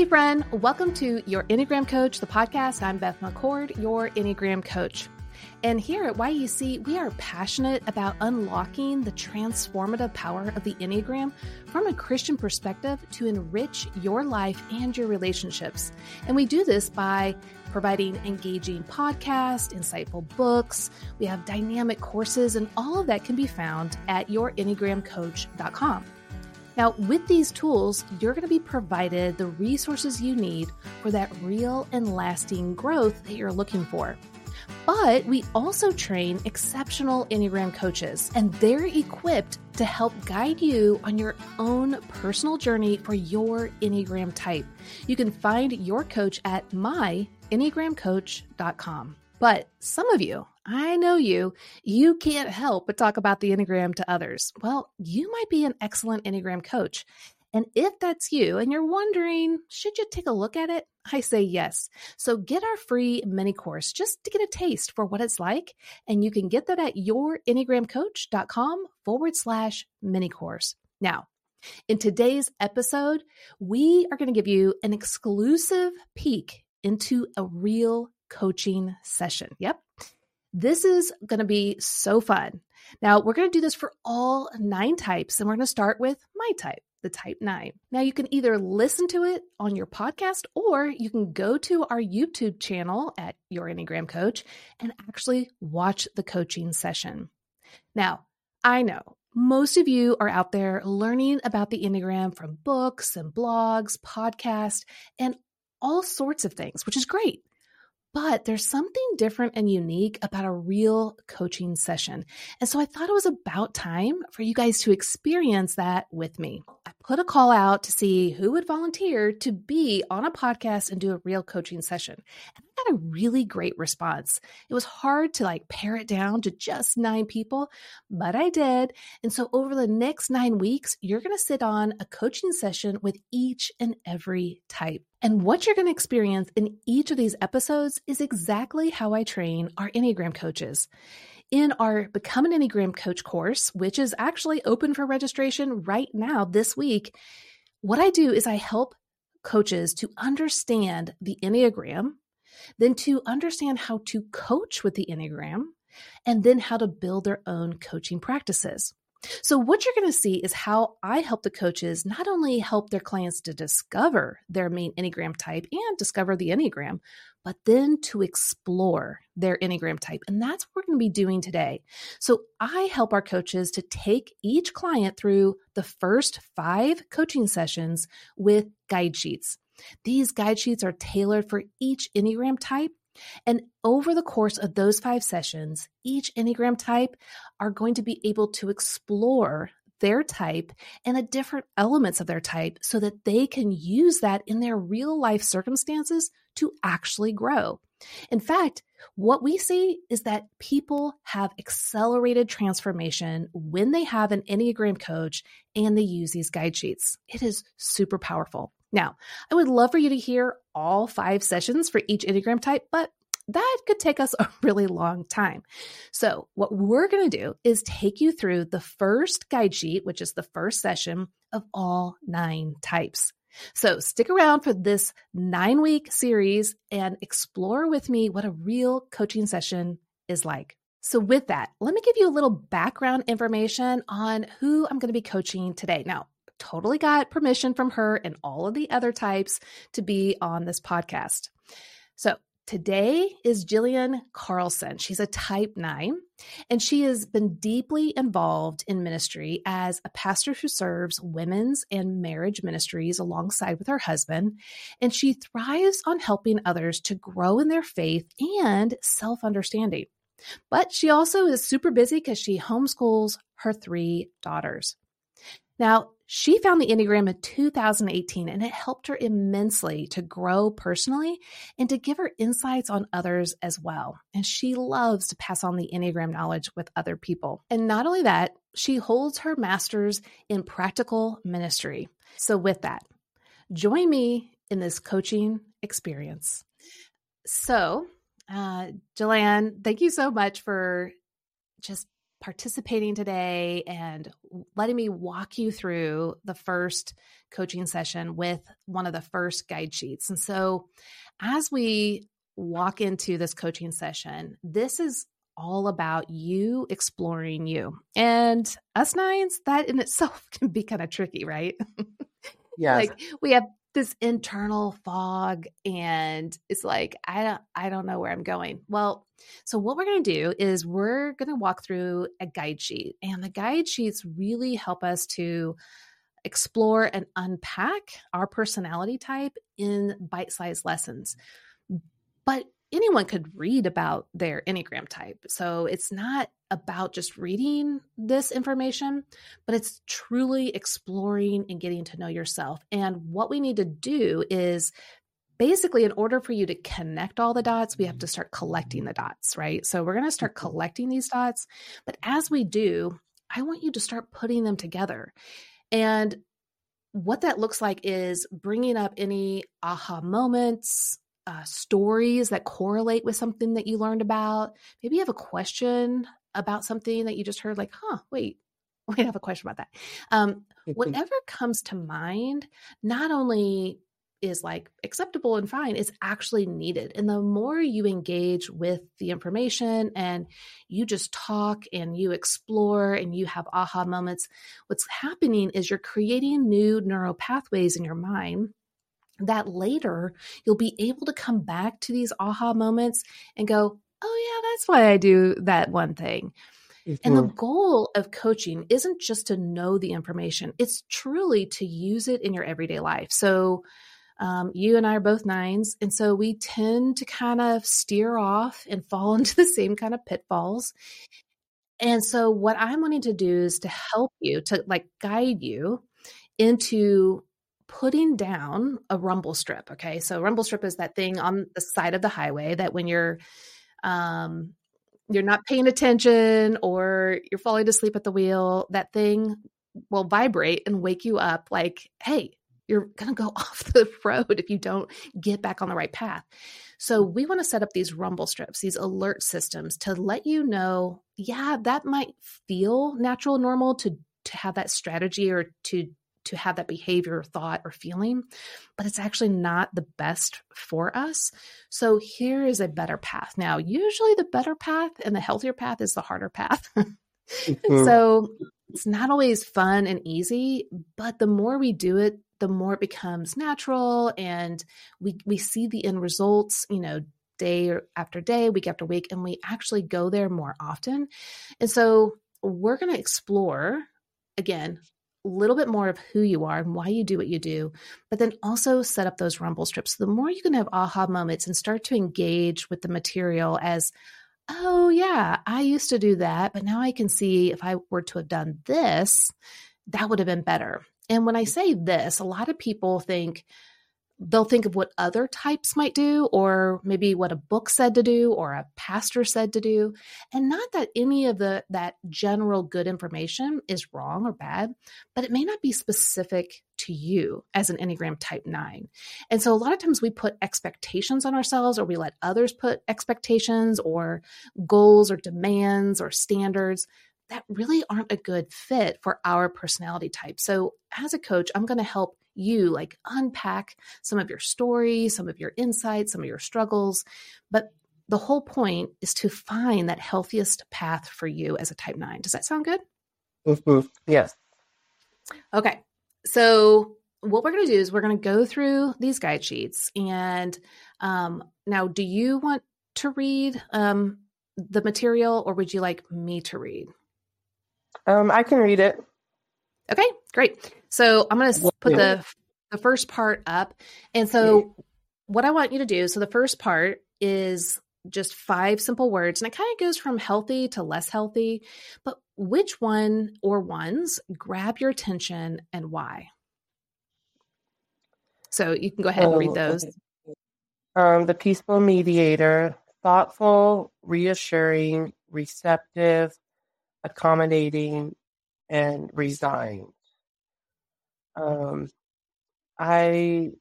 Hey, friend, welcome to Your Enneagram Coach, the podcast. I'm Beth McCord, your Enneagram Coach. And here at YEC, we are passionate about unlocking the transformative power of the Enneagram from a Christian perspective to enrich your life and your relationships. And we do this by providing engaging podcasts, insightful books. We have dynamic courses, and all of that can be found at yourenneagramcoach.com. Now, with these tools, you're going to be provided the resources you need for that real and lasting growth that you're looking for. But we also train exceptional Enneagram coaches, and they're equipped to help guide you on your own personal journey for your Enneagram type. You can find your coach at myenneagramcoach.com. But some of you, I know you, you can't help but talk about the Enneagram to others. Well, you might be an excellent Enneagram coach. And if that's you and you're wondering, should you take a look at it? I say yes. So get our free mini course just to get a taste for what it's like. And you can get that at yourenneagramcoach.com forward slash mini course. Now, in today's episode, we are going to give you an exclusive peek into a real coaching session. Yep. This is going to be so fun. Now, we're going to do this for all nine types, and we're going to start with my type, the type nine. Now, you can either listen to it on your podcast or you can go to our YouTube channel at Your Enneagram Coach and actually watch the coaching session. Now, I know most of you are out there learning about the Enneagram from books and blogs, podcasts, and all sorts of things, which is great. But there's something different and unique about a real coaching session. And so I thought it was about time for you guys to experience that with me. I put a call out to see who would volunteer to be on a podcast and do a real coaching session. And got a really great response. It was hard to like pare it down to just nine people, but I did. And so over the next nine weeks, you're going to sit on a coaching session with each and every type. And what you're going to experience in each of these episodes is exactly how I train our Enneagram coaches. In our Become an Enneagram Coach course, which is actually open for registration right now this week, what I do is I help coaches to understand the Enneagram, then to understand how to coach with the Enneagram, and then how to build their own coaching practices. So, what you're going to see is how I help the coaches not only help their clients to discover their main Enneagram type and discover the Enneagram, but then to explore their Enneagram type. And that's what we're going to be doing today. So, I help our coaches to take each client through the first five coaching sessions with guide sheets. These guide sheets are tailored for each Enneagram type and over the course of those five sessions, each Enneagram type are going to be able to explore their type and the different elements of their type so that they can use that in their real life circumstances to actually grow. In fact, what we see is that people have accelerated transformation when they have an Enneagram coach and they use these guide sheets. It is super powerful. Now, I would love for you to hear all five sessions for each Enneagram type, but that could take us a really long time. So, what we're going to do is take you through the first guide sheet, which is the first session of all nine types. So, stick around for this nine week series and explore with me what a real coaching session is like. So, with that, let me give you a little background information on who I'm going to be coaching today. Now, totally got permission from her and all of the other types to be on this podcast. So, Today is Jilann Carlson. She's a type 9, and she has been deeply involved in ministry as a pastor who serves women's and marriage ministries alongside with her husband. And she thrives on helping others to grow in their faith and self understanding. But she also is super busy because she homeschools her three daughters. Now, she found the Enneagram in 2018 and it helped her immensely to grow personally and to give her insights on others as well. And she loves to pass on the Enneagram knowledge with other people. And not only that, she holds her master's in practical ministry. So, with that, join me in this coaching experience. So, uh, Jilann, thank you so much for just participating today and letting me walk you through the first coaching session with one of the first guide sheets. And so, as we walk into this coaching session, this is all about you exploring you. And us nines, that in itself can be kind of tricky, right? Yeah. like we have this internal fog and it's like I don't I don't know where I'm going. Well, so what we're going to do is we're going to walk through a guide sheet and the guide sheets really help us to explore and unpack our personality type in bite-sized lessons. But anyone could read about their Enneagram type. So it's not about just reading this information, but it's truly exploring and getting to know yourself. And what we need to do is basically, in order for you to connect all the dots, we have to start collecting the dots, right? So we're going to start mm-hmm. collecting these dots. But as we do, I want you to start putting them together. And what that looks like is bringing up any aha moments, uh, stories that correlate with something that you learned about. Maybe you have a question about something that you just heard, like, huh, wait, wait, I have a question about that. Um, whatever comes to mind, not only is like acceptable and fine, it's actually needed. And the more you engage with the information and you just talk and you explore and you have aha moments, what's happening is you're creating new neural pathways in your mind that later you'll be able to come back to these aha moments and go, oh, yeah, that's why I do that one thing. Mm-hmm. And the goal of coaching isn't just to know the information, it's truly to use it in your everyday life. So, um, you and I are both nines. And so we tend to kind of steer off and fall into the same kind of pitfalls. And so, what I'm wanting to do is to help you, to like guide you into putting down a rumble strip. Okay. So rumble strip is that thing on the side of the highway that when you're um you're not paying attention or you're falling asleep at the wheel, that thing will vibrate and wake you up like, hey, you're going to go off the road if you don't get back on the right path. So, we want to set up these rumble strips, these alert systems to let you know, yeah, that might feel natural, normal to to have that strategy or to to have that behavior, thought, or feeling, but it's actually not the best for us. So here is a better path. Now, usually the better path and the healthier path is the harder path. mm-hmm. So it's not always fun and easy, but the more we do it, the more it becomes natural and we we see the end results, you know, day after day, week after week, and we actually go there more often. And so we're going to explore again little bit more of who you are and why you do what you do, but then also set up those rumble strips. So The more you can have aha moments and start to engage with the material as, oh, yeah, I used to do that, but now I can see if I were to have done this, that would have been better. And when I mm. say this, a lot of people think, they'll think of what other types might do or maybe what a book said to do or a pastor said to do and not that any of the that general good information is wrong or bad but it may not be specific to you as an enneagram type 9 and so a lot of times we put expectations on ourselves or we let others put expectations or goals or demands or standards that really aren't a good fit for our personality type. So, as a coach, I'm going to help you like unpack some of your story, some of your insights, some of your struggles. But the whole point is to find that healthiest path for you as a type nine. Does that sound good? Mm-hmm. Yes. Okay. So, what we're going to do is we're going to go through these guide sheets. And um, now, do you want to read um, the material or would you like me to read? Um, I can read it. Okay, great. So I'm going to put the the first part up. And so what I want you to do, so the first part is just five simple words and it kind of goes from healthy to less healthy, but which one or ones grab your attention and why? So you can go ahead and read oh, those. Um, the peaceful mediator, thoughtful, reassuring, receptive, accommodating, and resigned. Um, I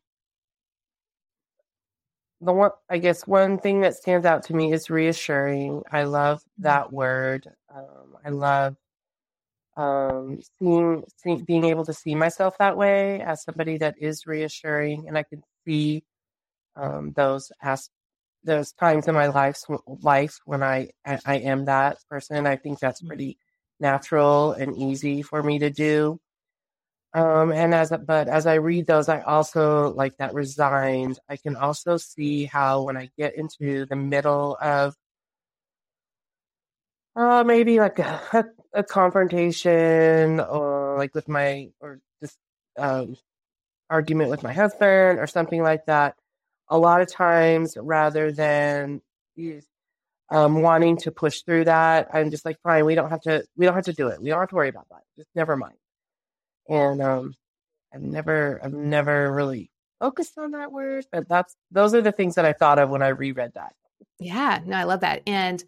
the one I guess one thing that stands out to me is reassuring. I love Mm-hmm. that word. Um, I love um, seeing, seeing being able to see myself that way as somebody that is reassuring, and I can see um, those as those times in my life life when I, I am that person. And I think that's Mm-hmm. pretty natural and easy for me to do. Um, and as but as I read those, I also like that resigned. I can also see how when I get into the middle of uh, maybe like a, a, confrontation or like with my or just um, argument with my husband or something like that. A lot of times, rather than um, wanting to push through that, I'm just like, fine, we don't have to, we don't have to do it. We don't have to worry about that. Just never mind. And um, I've never, I've never really focused on that word, but that's those are the things that I thought of when I reread that. Yeah, no, I love that. And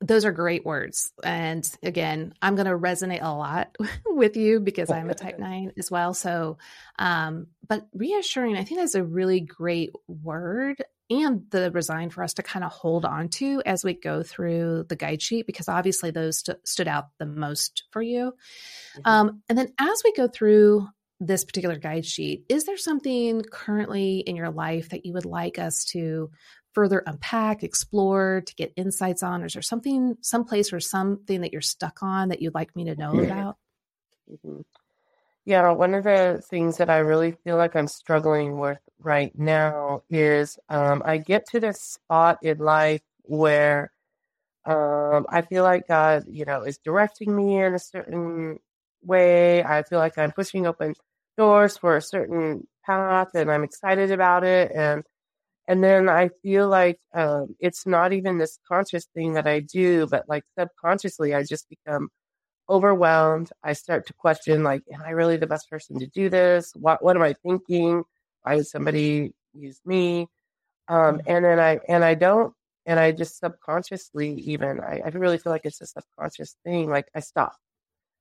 those are great words. And again, I'm going to resonate a lot with you because I'm a type nine as well. So, um, but reassuring, I think that's a really great word and the resign for us to kind of hold on to as we go through the guide sheet, because obviously those st- stood out the most for you. Mhm. Um, and then as we go through this particular guide sheet, is there something currently in your life that you would like us to further unpack, explore, to get insights on? Or is there something, someplace or something that you're stuck on that you'd like me to know about? Mhm. Yeah, one of the things that I really feel like I'm struggling with right now is um, I get to this spot in life where um, I feel like God, you know, is directing me in a certain way. I feel like I'm pushing open doors for a certain path, and I'm excited about it. And and then I feel like um, it's not even this conscious thing that I do, but like subconsciously, I just become overwhelmed. I start to question, like, am I really the best person to do this? What what am I thinking? Why would somebody use me? Um, and then I and I don't, and I just subconsciously even I, I really feel like it's a subconscious thing. Like I stop.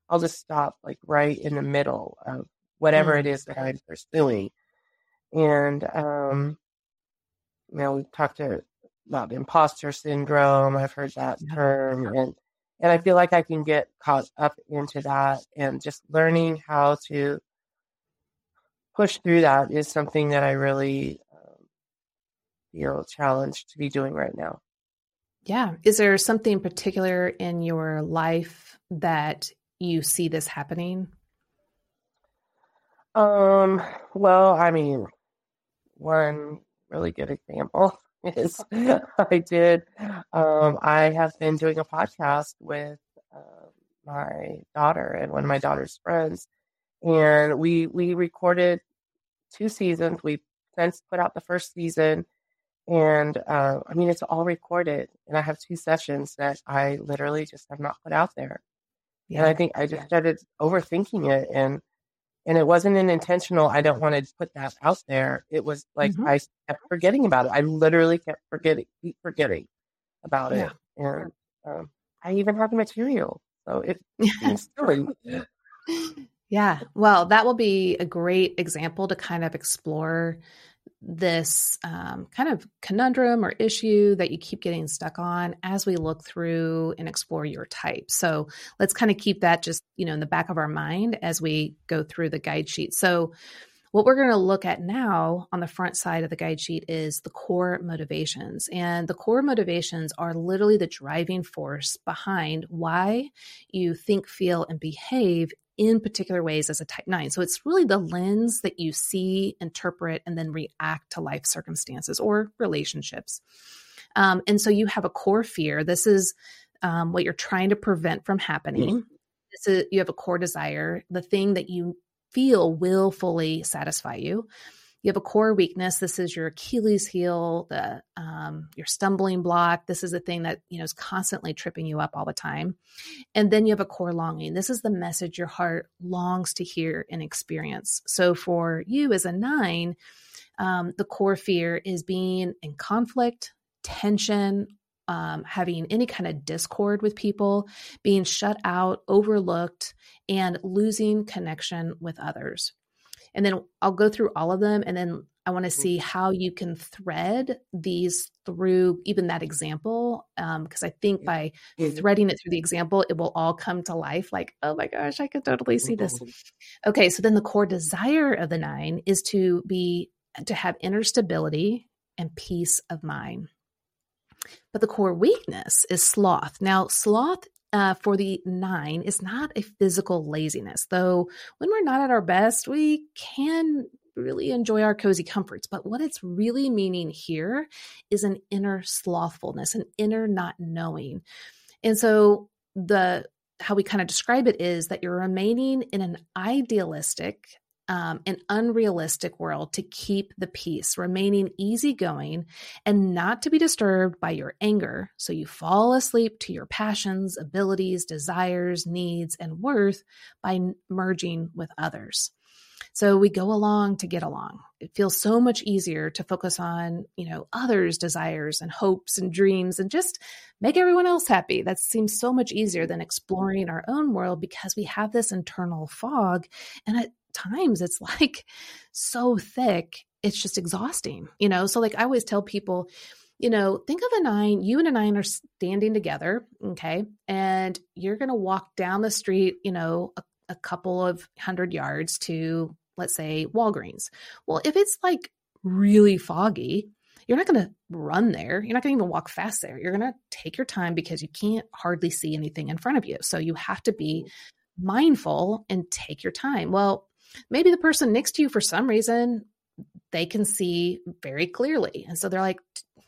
I'll just stop, like right in the middle of whatever it Mm. is that I'm pursuing. And um, you know, we've talked to, about imposter syndrome. I've heard that Yeah. term, and and I feel like I can get caught up into that, and just learning how to push through that is something that I really um, feel challenged to be doing right now. Yeah. Is there something particular in your life that you see this happening? Um, well, I mean, one really good example is I did. Um, I have been doing a podcast with uh, my daughter and one of my daughter's friends, and we we recorded two seasons. We since put out the first season, and uh, I mean it's all recorded. And I have two sessions that I literally just have not put out there. And I think I just started overthinking it, and and it wasn't an intentional. I don't want to put that out there. It was like Mhm. I kept forgetting about it. I literally kept forgetting, keep forgetting about it, and um, I even have the material, so it seems silly. Yeah. Well, that will be a great example to kind of explore this um, kind of conundrum or issue that you keep getting stuck on as we look through and explore your type. So let's kind of keep that just, you know, in the back of our mind as we go through the guide sheet. So what we're going to look at now on the front side of the guide sheet is the core motivations. And the core motivations are literally the driving force behind why you think, feel, and behave in particular ways as a type 9. So it's really the lens that you see, interpret, and then react to life circumstances or relationships. Um, and so you have a core fear. This is um, what you're trying to prevent from happening. This is, you have a core desire, the thing that you feel will fully satisfy you. You have a core weakness. This is your Achilles heel, the um, your stumbling block. This is the thing that you know is constantly tripping you up all the time. And then you have a core longing. This is the message your heart longs to hear and experience. So for you as a nine, um, the core fear is being in conflict, tension, um, having any kind of discord with people, being shut out, overlooked, and losing connection with others. And then I'll go through all of them. And then I want to Mhm. see how you can thread these through even that example. Because I think by Mhm. threading it through the example, it will all come to life. Like, oh my gosh, I could totally see this. Mhm. Okay, so then the core desire of the nine is to be to have inner stability and peace of mind. But the core weakness is sloth. Now, sloth uh, for the nine is not a physical laziness, though when we're not at our best, we can really enjoy our cozy comforts. But what it's really meaning here is an inner slothfulness, an inner not knowing. And so the how we kind of describe it is that you're remaining in an idealistic um, an unrealistic world to keep the peace, remaining easygoing and not to be disturbed by your anger. So you fall asleep to your passions, abilities, desires, needs, and worth by merging with others. So we go along to get along. It feels so much easier to focus on, you know, others' desires and hopes and dreams and just make everyone else happy. That seems so much easier than exploring our own world because we have this internal fog. And at times it's like so thick, it's just exhausting, you know? So, like, I always tell people, you know, think of a nine, you and a nine are standing together, okay? And you're going to walk down the street, you know, a, a couple of hundred yards to, let's say, Walgreens. Well, if it's like really foggy, you're not going to run there. You're not going to even walk fast there. You're going to take your time because you can't hardly see anything in front of you. So you have to be mindful and take your time. Well, maybe the person next to you, for some reason, they can see very clearly. And so they're like,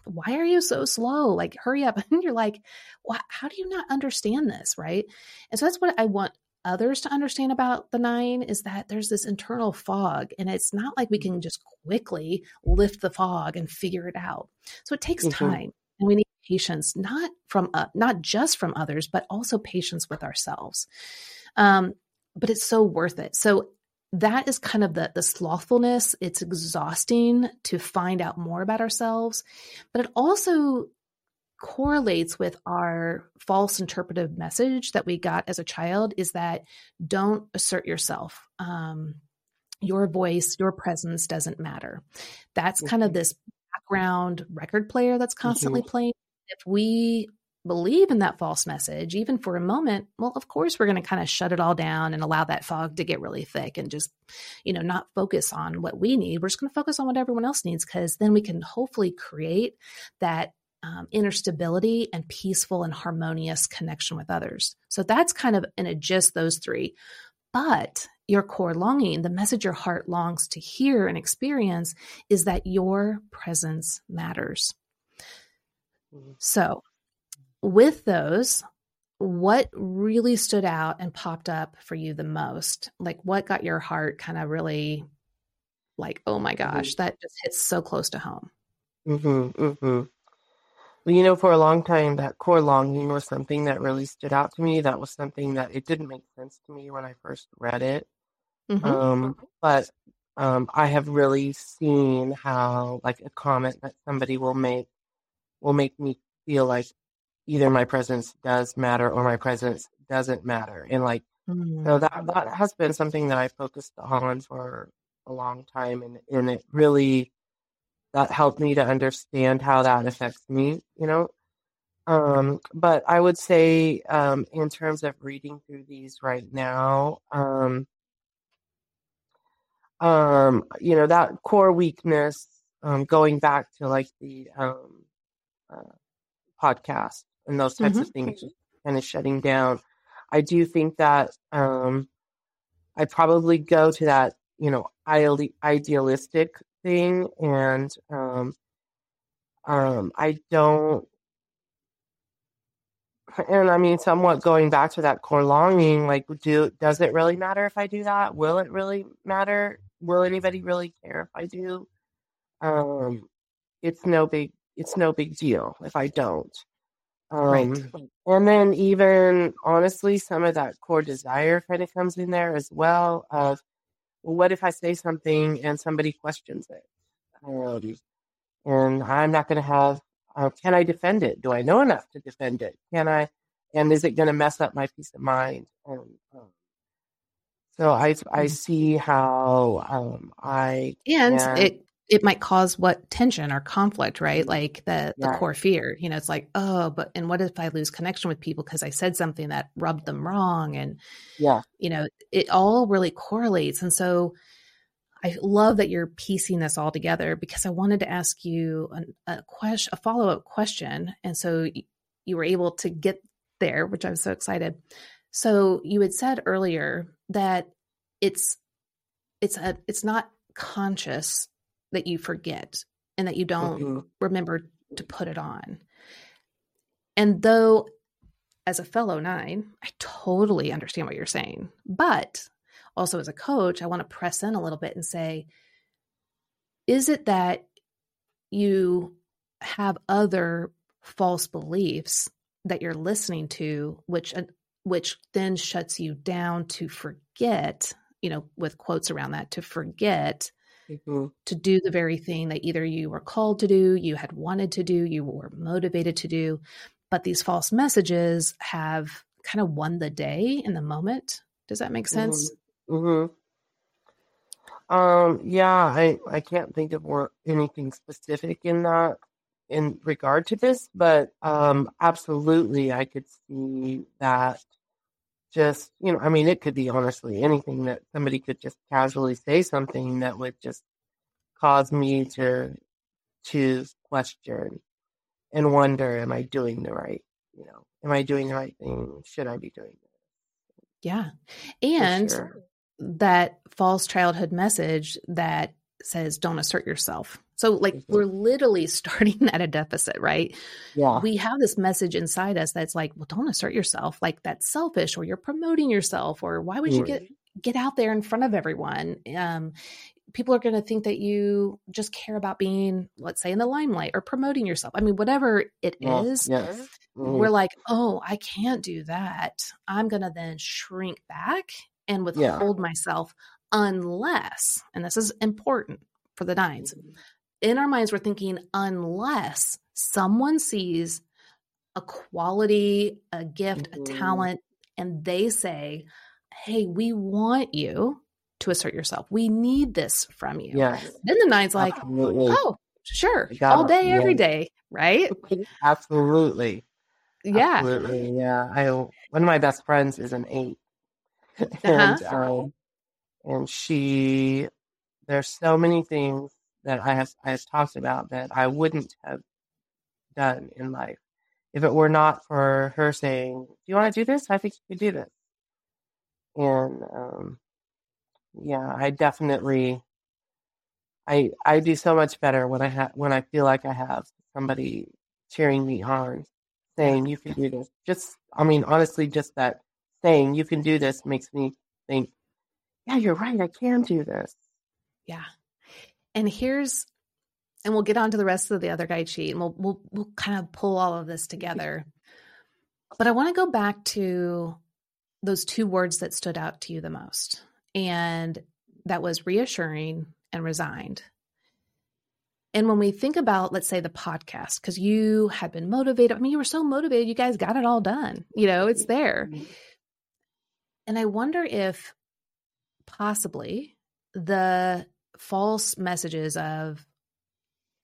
why are you so slow? Like, hurry up. And you're like, well, how do you not understand this? Right. And so that's what I want others to understand about the nine is that there's this internal fog and it's not like we can just quickly lift the fog and figure it out so it takes Mhm. time and we need patience not from uh, not just from others but also patience with ourselves um, but it's so worth it so that is kind of the the slothfulness. It's exhausting to find out more about ourselves but it also correlates with our false interpretive message that we got as a child is that don't assert yourself. Um, your voice your presence doesn't matter. That's kind of this background record player that's constantly Mhm. playing. If we believe in that false message even for a moment well of course we're going to kind of shut it all down and allow that fog to get really thick and just you know not focus on what we need we're just going to focus on what everyone else needs because then we can hopefully create that um, inner stability and peaceful and harmonious connection with others. So that's kind of in a gist those three. But your core longing, the message your heart longs to hear and experience is that your presence matters. Mhm. So, with those, what really stood out and popped up for you the most? Like, what got your heart kind of really like, oh my gosh, that just hits so close to home? Mhm. Mhm. Well, you know, for a long time, that core longing was something that really stood out to me. That was something that it didn't make sense to me when I first read it. Mhm. Um, but um, I have really seen how, like, a comment that somebody will make will make me feel like either my presence does matter or my presence doesn't matter. And like, Mm. so that that has been something that I focused on for a long time, and and it really that helped me to understand how that affects me. You know, um, but I would say, um, in terms of reading through these right now, um, um, you know, that core weakness, um, going back to like the um, uh, podcast and those types of Mhm. things, just kind of shutting down. I do think that um, I'd probably go to that, you know, idealistic thing, and um, um, I don't and I mean, somewhat going back to that core longing, like, do does it really matter if I do that? Will it really matter? Will anybody really care if I do? Um, it's no big it's no big deal if I don't. Right. Um, and then even honestly, some of that core desire kind of comes in there as well. Of well, what if I say something and somebody questions it? Um, and I'm not going to have. Uh, can I defend it? Do I know enough to defend it? Can I? And is it going to mess up my peace of mind? And um, so I I Mhm. see how um, I And can. it it might cause what tension or conflict, right? Like the the core fear. You know, it's like, oh, but and what if I lose connection with people because I said something that rubbed them wrong? And Yeah. you know, it all really correlates. And so I love that you're piecing this all together because I wanted to ask you an, a question, a follow up question, and so you were able to get there, which I'm so excited. So you had said earlier that it's it's a it's not conscious that you forget and that you don't Mhm. remember to put it on. And though, as a fellow nine, I totally understand what you're saying. But also, as a coach, I want to press in a little bit and say, is it that you have other false beliefs that you're listening to, which uh, which then shuts you down to forget, you know, with quotes around that, to forget Mhm. to do the very thing that either you were called to do, you had wanted to do, you were motivated to do, but these false messages have kind of won the day in the moment. Does that make sense? Mhm. Um, yeah, I I can't think of more anything specific in that in regard to this, but um, absolutely, I could see that. Just you know, I mean, it could be honestly anything that somebody could just casually say something that would just cause me to to question and wonder, am I doing the right? You know, am I doing the right thing? Should I be doing this? Yeah. And sure. that false childhood message that says don't assert yourself. So like Mhm. we're literally starting at a deficit, right? Yeah. we have this message inside us that's like, well, don't assert yourself. Like that's selfish, or you're promoting yourself, or why would you Mm. get get out there in front of everyone? Um, people are going to think that you just care about being, let's say, in the limelight or promoting yourself. I mean, whatever it is, Yes. Yes. Mhm. we're like, oh, I can't do that. I'm going to then shrink back and withhold myself unless, and this is important for the nines, in our minds, we're thinking, unless someone sees a quality, a gift, Mhm. a talent, and they say, Hey, we want you to assert yourself. We need this from you. Yes. Then the nine's like, Absolutely. Oh, sure. All day, every Yeah. day. Right? Absolutely. Yeah. Absolutely. Yeah. I one of my best friends is an eight. Uh-huh. and um and she there's so many things that I have I have talked about that I wouldn't have done in life if it were not for her saying, Do you want to do this? I think you could do this. And um yeah, I definitely I I do so much better when I have when I feel like I have somebody cheering me on, saying you can do this. Just I mean, honestly, just that saying you can do this makes me think, yeah, you're right, I can do this. Yeah. And here's and we'll get on to the rest of the other guide sheet and we'll we'll we'll kind of pull all of this together. But I want to go back to those two words that stood out to you the most. And that was reassuring and resigned. And when we think about, let's say, the podcast, because you had been motivated, I mean, you were so motivated, you guys got it all done. You know, it's there. And I wonder if possibly the false messages of,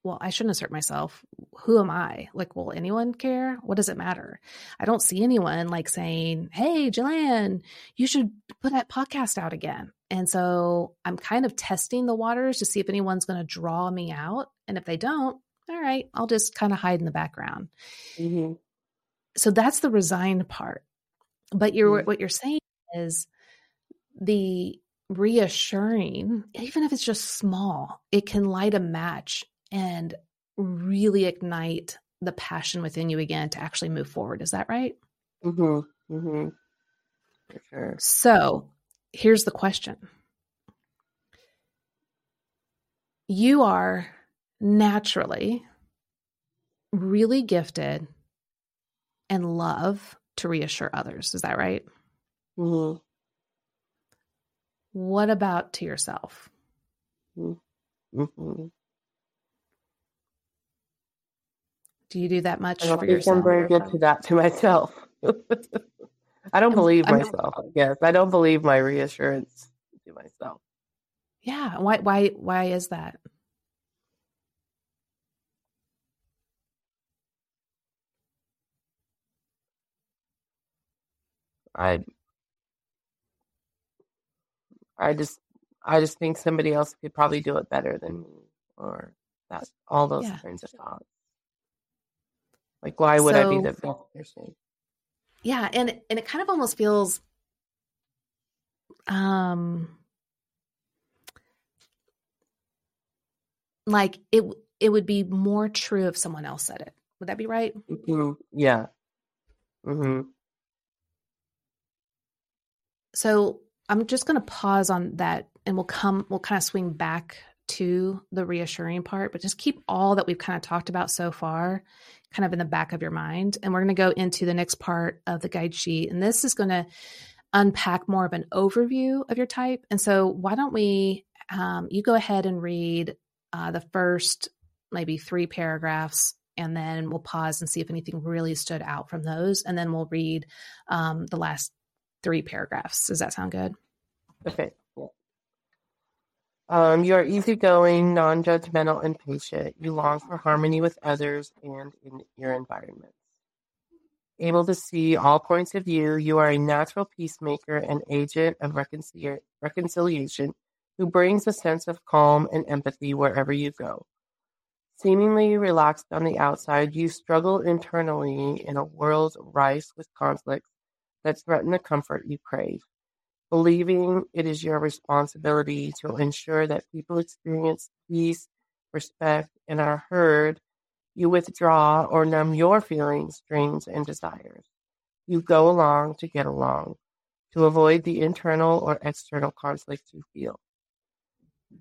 well, I shouldn't assert myself. Who am I? Like, will anyone care? What does it matter? I don't see anyone like saying, Hey, Jilann, you should put that podcast out again. And so I'm kind of testing the waters to see if anyone's going to draw me out. And if they don't, all right, I'll just kind of hide in the background. Mm-hmm. So that's the resigned part. But you're Mhm. what you're saying is the reassuring, even if it's just small, it can light a match and really ignite the passion within you again to actually move forward. Is that right? Mm-hmm. Mm-hmm. Sure. So here's the question You are naturally really gifted and love to reassure others. Is that right? Mm-hmm. What about to yourself? Mm-hmm. mm-hmm. Do you do that much I don't for think yourself? I'm very good to that to myself. I don't believe I'm, myself. I guess I don't believe my reassurance to myself. Yeah. Why? Why? Why is that? I I just I just think somebody else could probably do it better than me or that all those Yeah. kinds of thoughts. Like why would I be the best person? yeah, and and it kind of almost feels um like it it would be more true if someone else said it. Would that be right? hmm Yeah. hmm So I'm just going to pause on that and we'll come, we'll kind of swing back to the reassuring part, but just keep all that we've kind of talked about so far kind of in the back of your mind. And we're going to go into the next part of the guide sheet. And this is going to unpack more of an overview of your type. And so why don't we, um, you go ahead and read uh, the first maybe three paragraphs and then we'll pause and see if anything really stood out from those. And then we'll read um, the last three paragraphs. Does that sound good? Okay. Um, you are easygoing, non-judgmental, and patient. You long for harmony with others and in your environment. Able to see all points of view, you are a natural peacemaker and agent of reconcilia- reconciliation who brings a sense of calm and empathy wherever you go. Seemingly relaxed on the outside, you struggle internally in a world rife with conflicts that threaten the comfort you crave. Believing it is your responsibility to ensure that people experience peace, respect, and are heard, you withdraw or numb your feelings, dreams, and desires. You go along to get along, to avoid the internal or external conflicts you feel.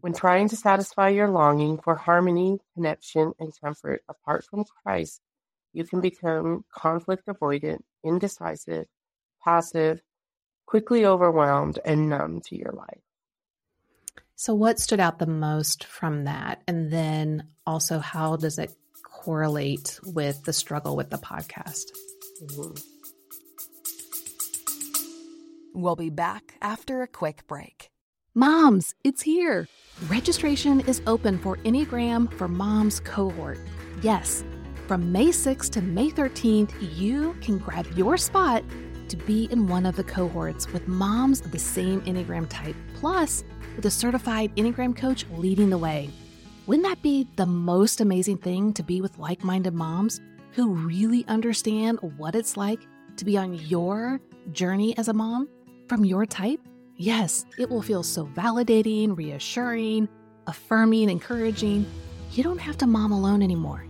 When trying to satisfy your longing for harmony, connection, and comfort apart from Christ, you can become conflict avoidant, indecisive, passive, quickly overwhelmed, and numb to your life. So, what stood out the most from that? And then also, how does it correlate with the struggle with the podcast? Mhm. We'll be back after a quick break. Moms, it's here. Registration is open for Enneagram for Moms cohort. Yes, from May 6th to May 13th, you can grab your spot to be in one of the cohorts with moms of the same Enneagram type, plus with a certified Enneagram coach leading the way. Wouldn't that be the most amazing thing to be with like minded moms who really understand what it's like to be on your journey as a mom from your type? Yes, it will feel so validating, reassuring, affirming, encouraging. You don't have to mom alone anymore.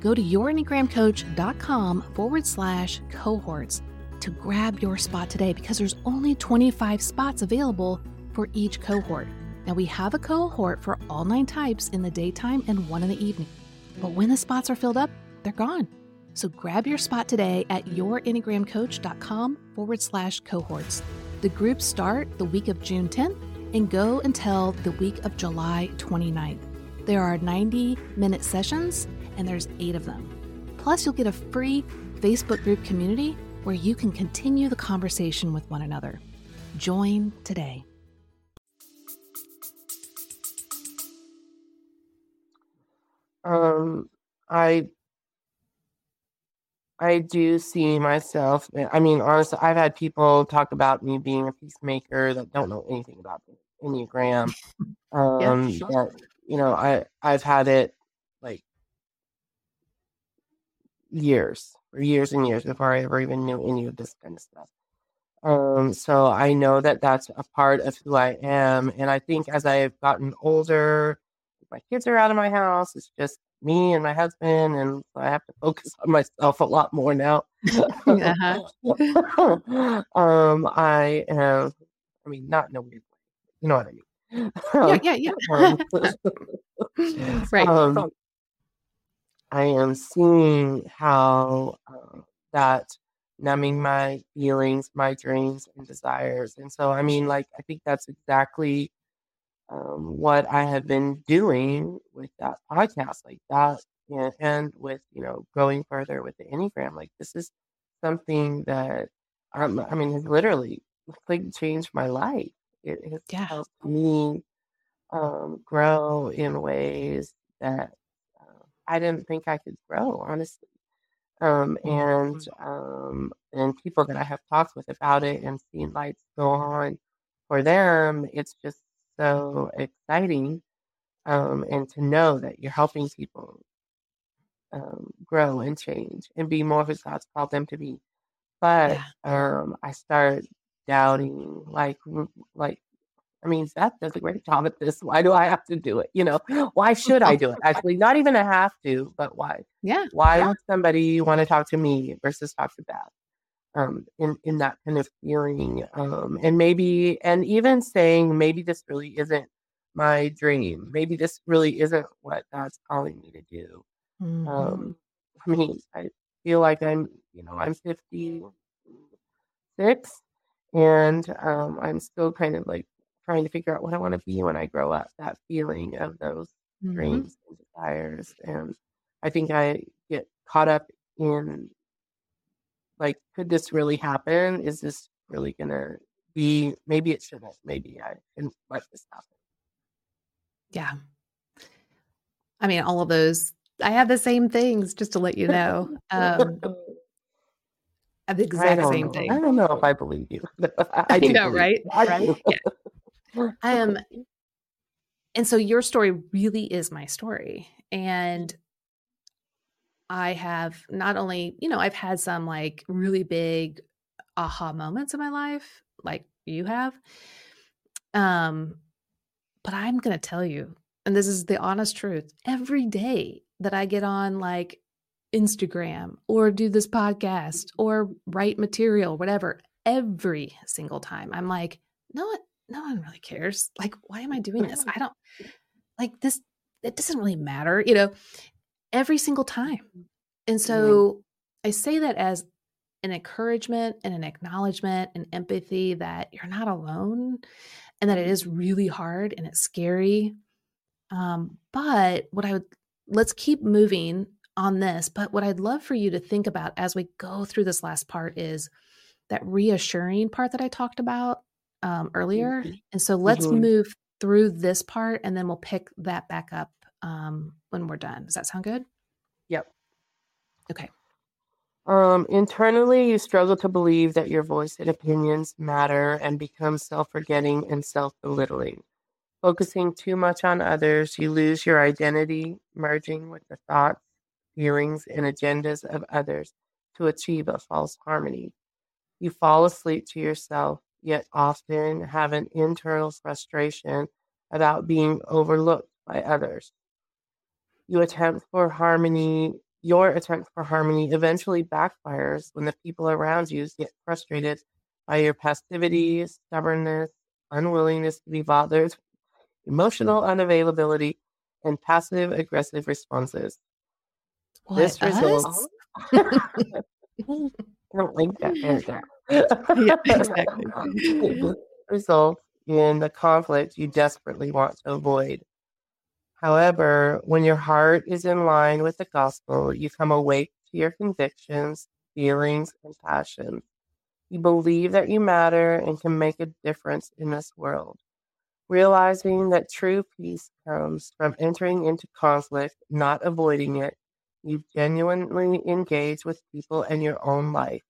Go to yourenneagramcoach.com forward slash cohorts to grab your spot today because there's only 25 spots available for each cohort. Now, we have a cohort for all nine types in the daytime and one in the evening. But when the spots are filled up, they're gone. So grab your spot today at yourenneagramcoach.com forward slash cohorts. The groups start the week of June 10th and go until the week of July 29th. There are 90 minute sessions and there's eight of them. Plus, you'll get a free Facebook group community where you can continue the conversation with one another. Join today. Um, I I do see myself. I mean, honestly, I've had people talk about me being a peacemaker that don't know anything about the Enneagram. Um, sure. that you know, I I've had it like years, for years and years before I ever even knew any of this kind of stuff. Um, so I know that that's a part of who I am, and I think as I've gotten older, my kids are out of my house. It's just me and my husband, and so I have to focus on myself a lot more now. Uh-huh. um, I am. I mean, not in a weird way. You know what I mean? Yeah, yeah, yeah. Um, Right. um, I am seeing how uh, that numbing my feelings, my dreams, and desires. And so, I mean, like, I think that's exactly um, what I have been doing with that podcast, like that, and, and with, you know, going further with the Enneagram. Like, this is something that, um, I mean, has literally like changed my life. It has Yeah. helped me um, grow in ways that I didn't think I could grow, honestly. Um, Mm-hmm. and um, and people that I have talked with about it and seen lights go on for them, it's just so exciting. Um, and to know that you're helping people um, grow and change and be more who God's called them to be. But Yeah. um, I start doubting, like, like I mean, Beth does a great job at this. Why do I have to do it? You know, why should I do it? Actually, not even a have to, but why? Yeah. Why Yeah. would somebody want to talk to me versus talk to Beth? Um, in in that kind of feeling, um, and maybe, and even saying maybe this really isn't my dream. Maybe this really isn't what God's calling me to do. Mhm. Um, I mean, I feel like I'm, you know, I'm 56 and um, I'm still kind of like trying to figure out what I want to be when I grow up. That feeling of those Mhm. dreams and desires. And I think I get caught up in like, could this really happen? Is this really going to be? Maybe it shouldn't. Maybe I can let this happen. Yeah. I mean, all of those. I have the same things, just to let you know. Um, I have the exact same know. I don't know if I believe you. I, I know, right? I Right? Yeah. Um, and so your story really is my story. And I have not only, you know, I've had some like really big aha moments in my life, like you have. Um, but I'm going to tell you, and this is the honest truth, every day that I get on like Instagram or do this podcast or write material, whatever, every single time I'm like, no no one really cares. Like, why am I doing this? I don't like this. It doesn't really matter, you know, every single time. And so I say that as an encouragement and an acknowledgement and empathy that you're not alone and that it is really hard and it's scary. Um, but what I would let's keep moving on this. But what I'd love for you to think about as we go through this last part is that reassuring part that I talked about um, earlier. And so let's Mhm. move through this part and then we'll pick that back up um, when we're done. Does that sound good? Yep. Okay. Um, internally, you struggle to believe that your voice and opinions matter and become self forgetting and self belittling. Focusing too much on others, you lose your identity, merging with the thoughts, feelings, and agendas of others to achieve a false harmony. You fall asleep to yourself, yet often have an internal frustration about being overlooked by others. You attempt for harmony, your attempt for harmony eventually backfires when the people around you get frustrated by your passivity, stubbornness, unwillingness to be bothered, emotional unavailability, and passive aggressive responses. What, This results. I don't like that paragraph. Yeah, exactly. This results in the conflict you desperately want to avoid. However, when your heart is in line with the gospel, you come awake to your convictions, feelings, and passions. You believe that you matter and can make a difference in this world. Realizing that true peace comes from entering into conflict, not avoiding it, you genuinely engage with people in your own life.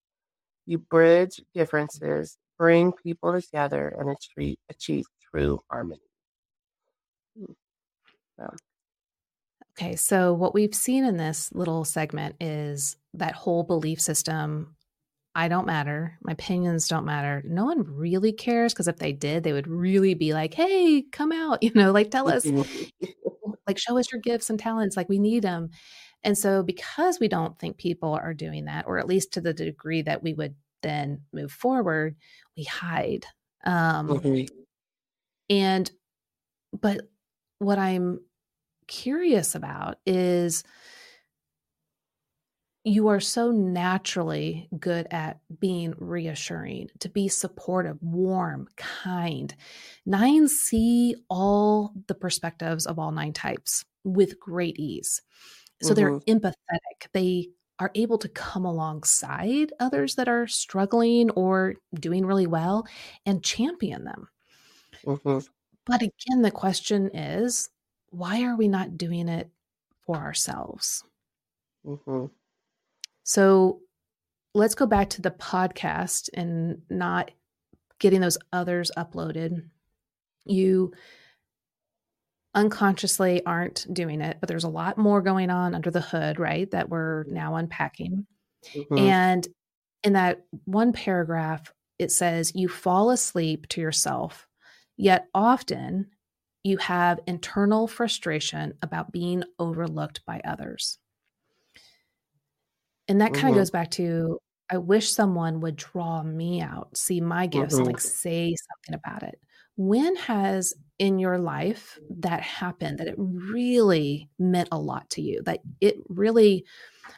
You bridge differences, bring people together, and achieve, achieve true harmony. Hmm. So, Okay, so what we've seen in this little segment is that whole belief system I don't matter, my opinions don't matter. No one really cares because if they did, they would really be like, hey, come out, you know, like tell us, like show us your gifts and talents, like we need them. And so, because we don't think people are doing that, or at least to the degree that we would then move forward, we hide. Um, Mhm. and, but what I'm curious about is you are so naturally good at being reassuring, to be supportive, warm, kind. Nine see all the perspectives of all nine types with great ease. So they're Mhm. empathetic. They are able to come alongside others that are struggling or doing really well and champion them. Mhm. But again, the question is why are we not doing it for ourselves? Mhm. So let's go back to the podcast and not getting those others uploaded. You unconsciously aren't doing it, but there's a lot more going on under the hood, right? That we're now unpacking. Mm-hmm. And in that one paragraph, it says, You fall asleep to yourself, yet often you have internal frustration about being overlooked by others. And that kind of mm-hmm. goes back to I wish someone would draw me out, see my gifts, mm-hmm. like say something about it. When has in your life that happened that it really meant a lot to you, that it really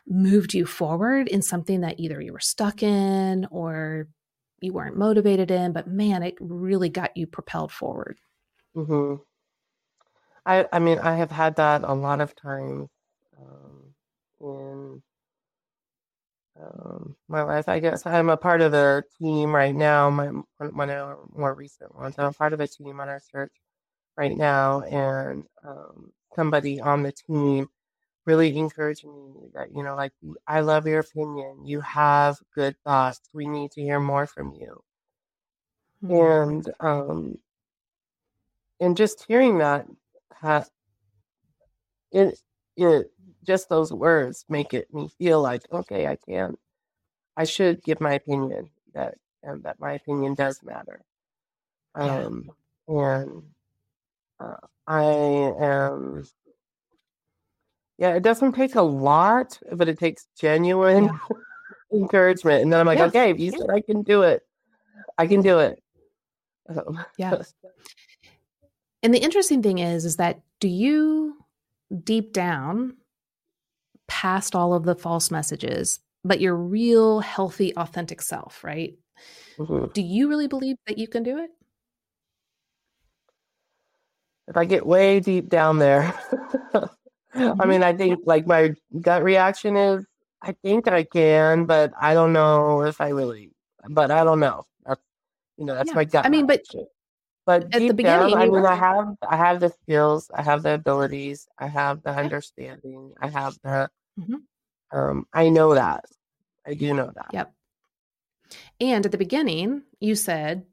moved you forward in something that either you were stuck in or you weren't motivated in, but man, it really got you propelled forward? Mm-hmm. I, I mean, I have had that a lot of times um, in um, my life. I guess I'm a part of the team right now. My one of our more recent ones. I'm part of a team on our search right now, and um, somebody on the team really encouraged me that you know, like I love your opinion. You have good thoughts. We need to hear more from you. Mm-hmm. And um, and just hearing that, ha- it it just those words make it me feel like okay, I can, I should give my opinion that and that my opinion does matter. Um, yeah. and I am. Yeah, it doesn't take a lot, but it takes genuine yeah. encouragement. And then I'm like, yeah. okay, if you said I can do it, I can do it. Um, yeah. and the interesting thing is, is that do you deep down past all of the false messages, but your real, healthy, authentic self, right? Mm-hmm. Do you really believe that you can do it? If I get way deep down there. I mean, I think like my gut reaction is I think I can, but I don't know if I really, but I don't know. That's, you know, that's yeah. my gut. I mean, but but at the beginning, down, I mean, I have I have the skills, I have the abilities, I have the understanding, I have the Mm-hmm. Um, I know that. I do know that. Yep. And at the beginning, you said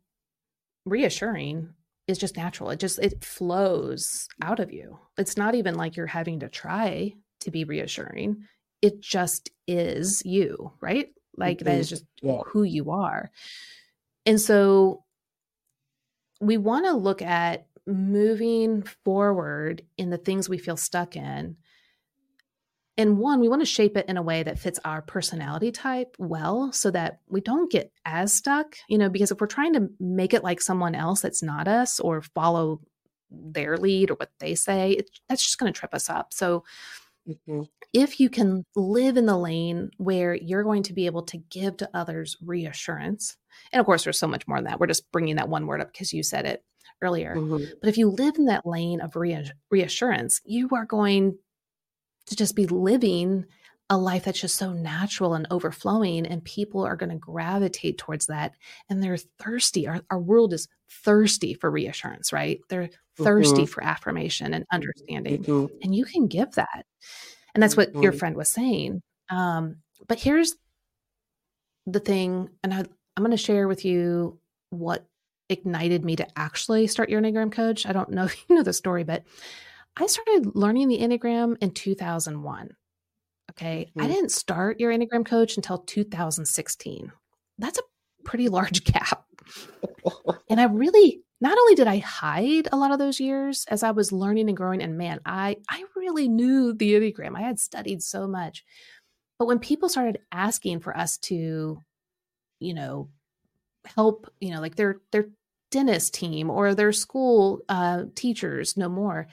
reassuring is just natural. It just it flows out of you. It's not even like you're having to try to be reassuring. It just is you, right? Like mm-hmm. that is just yeah. who you are. And so we want to look at moving forward in the things we feel stuck in and one, we want to shape it in a way that fits our personality type well so that we don't get as stuck, you know, because if we're trying to make it like someone else that's not us or follow their lead or what they say, it, that's just going to trip us up. So, mm-hmm. if you can live in the lane where you're going to be able to give to others reassurance, and of course, there's so much more than that. We're just bringing that one word up because you said it earlier. Mm-hmm. But if you live in that lane of reassurance, you are going to just be living a life that's just so natural and overflowing and people are going to gravitate towards that and they're thirsty our, our world is thirsty for reassurance right they're thirsty mm-hmm. for affirmation and understanding mm-hmm. and you can give that and that's what mm-hmm. your friend was saying um, but here's the thing and I, i'm going to share with you what ignited me to actually start your enneagram coach i don't know if you know the story but I started learning the Enneagram in 2001. Okay. Mm-hmm. I didn't start your Enneagram coach until 2016. That's a pretty large gap. and I really, not only did I hide a lot of those years as I was learning and growing, and man, I, I really knew the Enneagram. I had studied so much. But when people started asking for us to, you know, help, you know, like their, their dentist team or their school uh, teachers no more.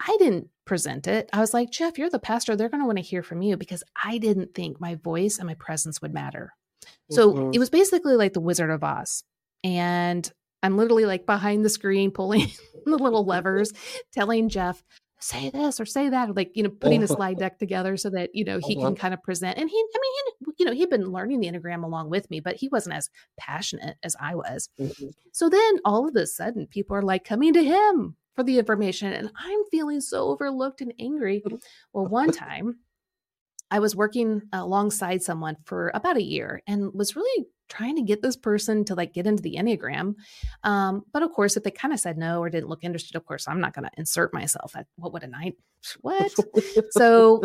I didn't present it. I was like, Jeff, you're the pastor. They're going to want to hear from you because I didn't think my voice and my presence would matter. So mm-hmm. it was basically like the Wizard of Oz. And I'm literally like behind the screen pulling the little levers, telling Jeff, say this or say that, or like, you know, putting a slide deck together so that, you know, he uh-huh. can kind of present. And he, I mean, he, you know, he'd been learning the Enneagram along with me, but he wasn't as passionate as I was. Mm-hmm. So then all of a sudden people are like coming to him for the information and I'm feeling so overlooked and angry. Well, one time I was working alongside someone for about a year and was really trying to get this person to like get into the Enneagram. Um, but of course, if they kind of said no or didn't look interested, of course, I'm not going to insert myself at what would a nine? What? so,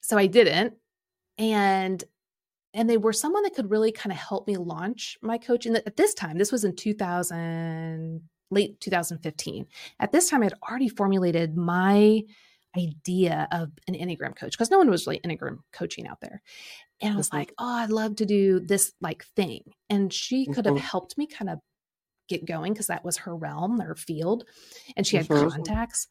so I didn't. And and they were someone that could really kind of help me launch my coaching. At this time, this was in 2000, late 2015. At this time, I had already formulated my idea of an Enneagram coach because no one was really Enneagram coaching out there. And I was mm-hmm. like, oh, I'd love to do this like thing. And she could have mm-hmm. helped me kind of get going because that was her realm, her field. And she had mm-hmm. contacts.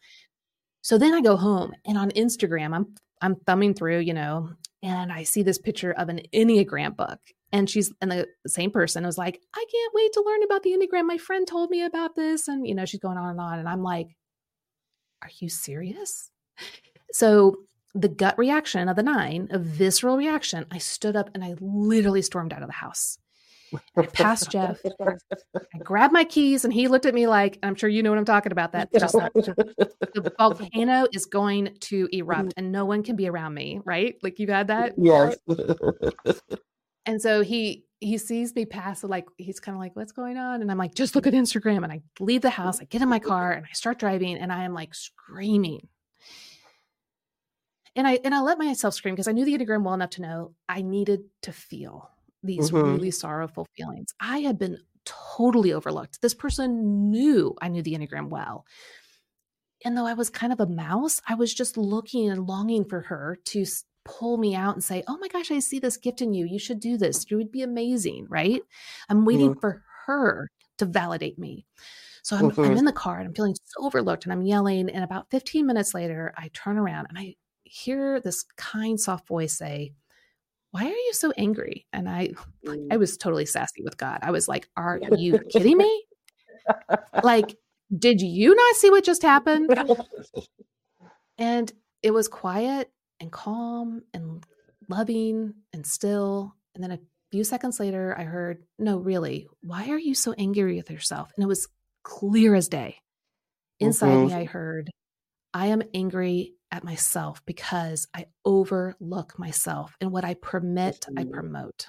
So then I go home and on Instagram, I'm I'm thumbing through, you know, and I see this picture of an Enneagram book. And she's and the same person was like, I can't wait to learn about the Enneagram. My friend told me about this. And you know, she's going on and on. And I'm like, Are you serious? So the gut reaction of the nine, a visceral reaction, I stood up and I literally stormed out of the house. I passed Jeff. I grabbed my keys and he looked at me like, I'm sure you know what I'm talking about. That just the volcano is going to erupt mm. and no one can be around me, right? Like you've had that? Yes. and so he he sees me pass, so like he's kind of like, What's going on? And I'm like, just look at Instagram. And I leave the house, I get in my car and I start driving and I am like screaming and I and I let myself scream because I knew the Enneagram well enough to know I needed to feel these mm-hmm. really sorrowful feelings. I had been totally overlooked. This person knew I knew the Enneagram well. And though I was kind of a mouse, I was just looking and longing for her to pull me out and say, Oh my gosh, I see this gift in you. You should do this. You would be amazing, right? I'm waiting mm-hmm. for her to validate me. So I'm, mm-hmm. I'm in the car and I'm feeling so overlooked and I'm yelling. And about 15 minutes later, I turn around and I hear this kind, soft voice say, why are you so angry? And I, I mm. was totally sassy with God. I was like, are you kidding me? like, did you not see what just happened? And it was quiet and calm and loving and still. And then a few seconds later, I heard, No, really, why are you so angry with yourself? And it was clear as day. Inside mm-hmm. me, I heard, I am angry at myself because I overlook myself and what I permit, mm-hmm. I promote.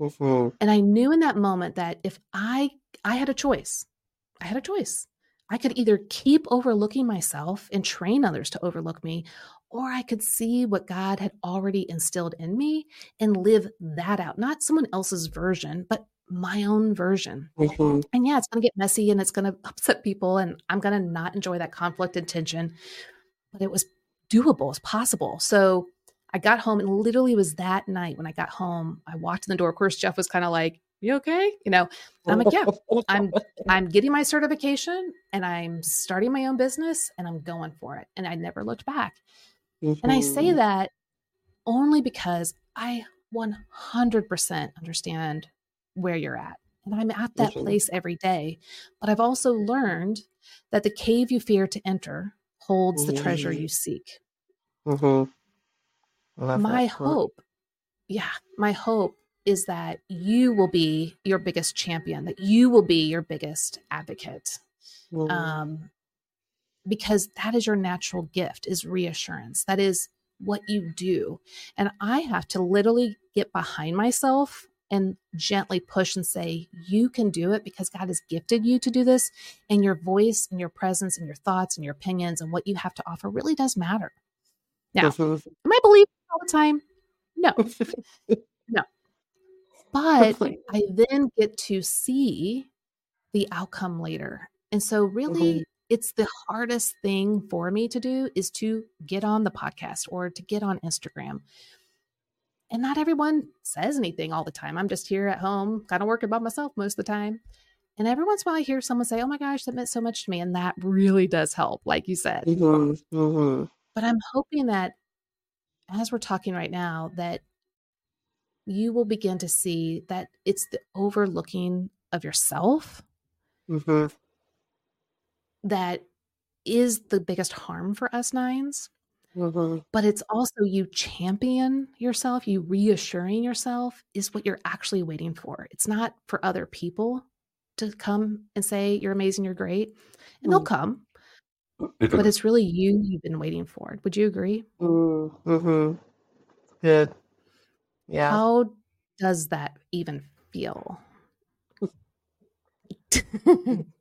Mm-hmm. And I knew in that moment that if I I had a choice. I had a choice. I could either keep overlooking myself and train others to overlook me, or I could see what God had already instilled in me and live that out, not someone else's version, but my own version. Mm-hmm. And yeah, it's going to get messy and it's going to upset people, and I'm going to not enjoy that conflict and tension. But it was doable, it's possible. So I got home and literally was that night when I got home, I walked in the door. Of course, Jeff was kind of like, you okay? You know, I'm like, yeah, I'm I'm getting my certification and I'm starting my own business and I'm going for it. And I never looked back. Mm-hmm. And I say mm-hmm. that only because I 100% understand where you're at. And I'm at that mm-hmm. place every day. But I've also learned that the cave you fear to enter holds the treasure you seek. Mm-hmm. My hope, yeah, my hope is that you will be your biggest champion, that you will be your biggest advocate. Mm-hmm. Um, because that is your natural gift is reassurance. That is what you do. And I have to literally get behind myself and gently push and say, You can do it because God has gifted you to do this. And your voice and your presence and your thoughts and your opinions and what you have to offer really does matter. Now, am I believe all the time? No, no. But I then get to see the outcome later. And so, really, mm-hmm. It's the hardest thing for me to do is to get on the podcast or to get on Instagram and not everyone says anything all the time. I'm just here at home, kind of working by myself most of the time. And every once in a while, I hear someone say, Oh my gosh, that meant so much to me. And that really does help, like you said. Mm-hmm, mm-hmm. But I'm hoping that as we're talking right now, that you will begin to see that it's the overlooking of yourself mm-hmm. That is the biggest harm for us nines. Mm-hmm. But it's also you champion yourself, you reassuring yourself is what you're actually waiting for. It's not for other people to come and say, You're amazing, you're great. And they'll mm. come. But it's really you you've been waiting for. Would you agree? Mm-hmm. Good. Yeah. How does that even feel?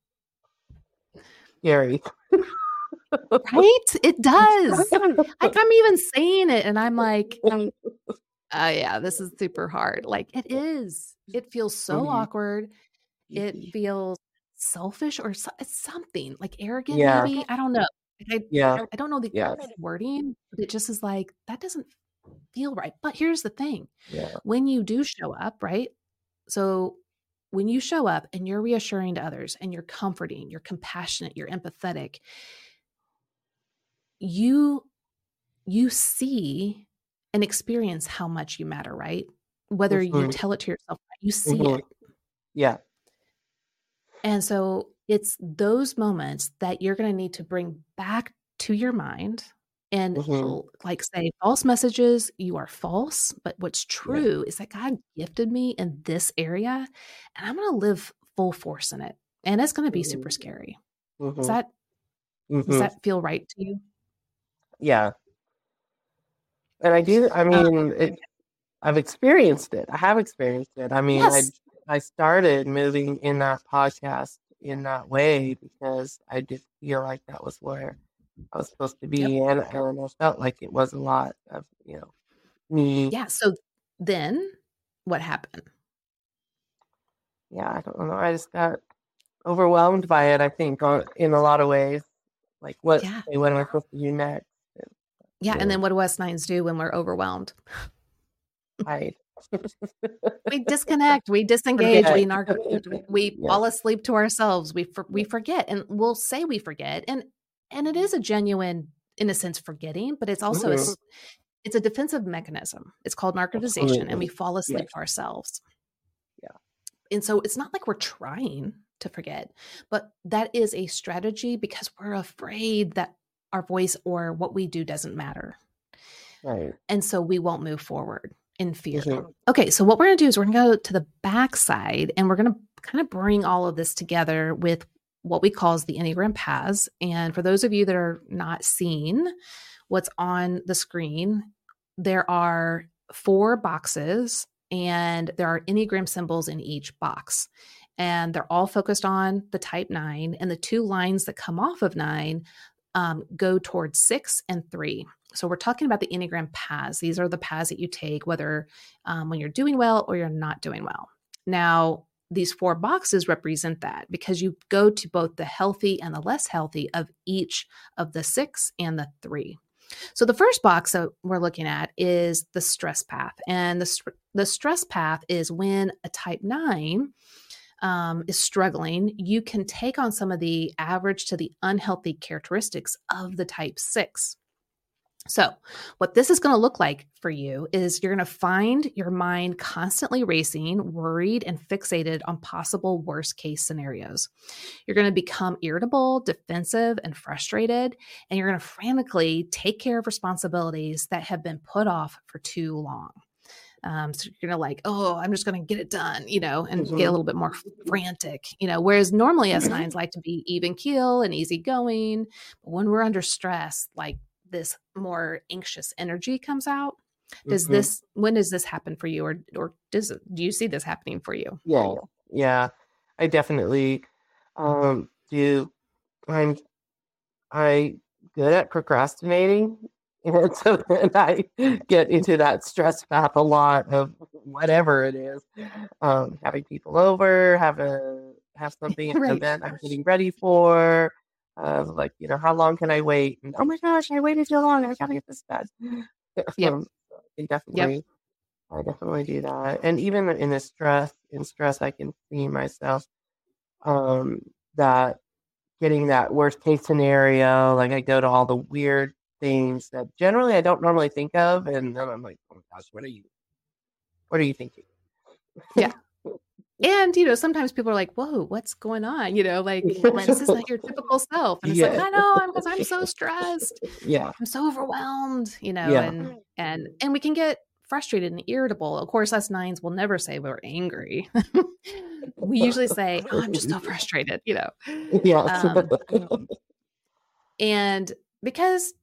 Scary. right? It does. like I'm even saying it and I'm like, oh yeah, this is super hard. Like it is. It feels so Mhm. awkward. It feels selfish or so- it's something like arrogant, Yeah. maybe. I don't know. I, Yeah. I don't know the exact wording, but it just is like that doesn't feel right. But here's the thing Yeah. when you do show up, right? So when you show up and you're reassuring to others and you're comforting, you're compassionate, you're empathetic, you you see and experience how much you matter, right? Whether you Mhm. tell it to yourself, you see Mhm. it. Yeah. And so it's those moments that you're going to need to bring back to your mind and Mhm. l- like say false messages, you are false. But what's true is that God gifted me in this area and I'm going to live full force in it. And it's going to be super Mhm. scary. Mhm. Does that does that feel right to you? Yeah. And I do, I Um, mean, it, I've experienced it. I have experienced it. I mean, I. I started moving in that podcast in that way because I did feel like that was where I was supposed to Yep. be, and and I felt like it was a lot of, you know, me. Yeah. So then what happened? Yeah, I don't know. I just got overwhelmed by it, I think, on, in a lot of ways. Like, what, Yeah. what am I supposed to do next? Yeah. Yeah. And then what do us nines do when we're overwhelmed? We disconnect, we disengage, we narc- we Yeah. fall asleep to ourselves. We for- we forget, and we'll say we forget, and and it is a genuine, in a sense, forgetting, but it's also a, Mhm. s- it's a defensive mechanism. It's called narcotization, and we fall asleep Yes. ourselves. Yeah. and so it's not like we're trying to forget, but that is a strategy because we're afraid that our voice or what we do doesn't matter, right. and so we won't move forward in fear. Mhm. Okay, so what we're going to do is we're going to go to the back side and we're going to kind of bring all of this together with what we call as the Enneagram paths. And for those of you that are not seeing what's on the screen, there are four boxes and there are Enneagram symbols in each box. And they're all focused on the type nine. And the two lines that come off of nine um, go towards six and three. So we're talking about the Enneagram paths. These are the paths that you take, whether um, when you're doing well or you're not doing well. Now, these four boxes represent that because you go to both the healthy and the less healthy of each of the six and the three. So the first box that we're looking at is the stress path, and the the stress path is when a type nine um, is struggling. You can take on some of the average to the unhealthy characteristics of the type six. So, what this is going to look like for you is you're going to find your mind constantly racing, worried, and fixated on possible worst case scenarios. You're going to become irritable, defensive, and frustrated, and you're going to frantically take care of responsibilities that have been put off for too long. Um, so you're gonna like, oh, I'm just gonna get it done, you know, and get a Mhm. little bit more frantic, you know. Whereas normally S9s like to be even keel and easygoing, but when we're under stress, like this more anxious energy comes out. Does Mhm. this when does this happen for you, or or does it, do you see this happening for you? Yeah, yeah, I definitely um do. I'm I good at procrastinating, and so then I get into that stress path a lot of whatever it is, um, having people over, have a have something an Right. event I'm getting ready for. Uh, like you know, how long can I wait? And oh my gosh, I waited too long. I gotta get this done. Yep. Um, I definitely, I definitely do that. And even in the stress, in stress, I can see myself um, that getting that worst case scenario. Like I go to all the weird things that generally I don't normally think of, and then I'm like, oh my gosh, what are you, what are you thinking? And you know, sometimes people are like, "Whoa, what's going on?" You know, like this is not your typical self, and it's like, Yeah. "I know, I'm because I'm so stressed, Yeah, I'm so overwhelmed," you know, Yeah. and and and we can get frustrated and irritable. Of course, us nines will never say we're angry. we usually say, "Oh, I'm just so frustrated," you know, yeah, Um, and because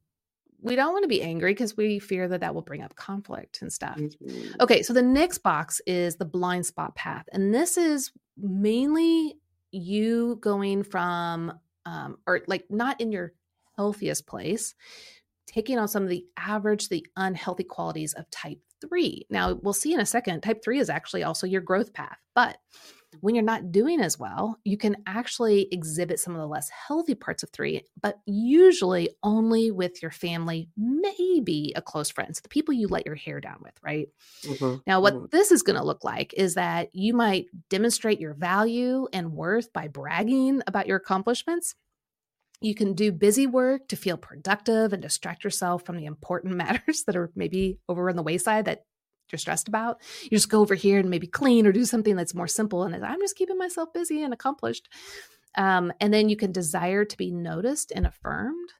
we don't want to be angry because we fear that that will bring up conflict and stuff. Mhm. Okay, so the next box is the blind spot path. And this is mainly you going from, um, or like not in your healthiest place, taking on some of the average, the unhealthy qualities of type three. Now, we'll see in a second, type three is actually also your growth path. But when you're not doing as well, you can actually exhibit some of the less healthy parts of three, but usually only with your family, maybe a close friend. So the people you let your hair down with, right? Mhm. Now, what Mhm. this is going to look like is that you might demonstrate your value and worth by bragging about your accomplishments. You can do busy work to feel productive and distract yourself from the important matters that are maybe over on the wayside that you're stressed about. You just go over here and maybe clean or do something that's more simple. And I'm just keeping myself busy and accomplished. Um, and then you can desire to be noticed and affirmed,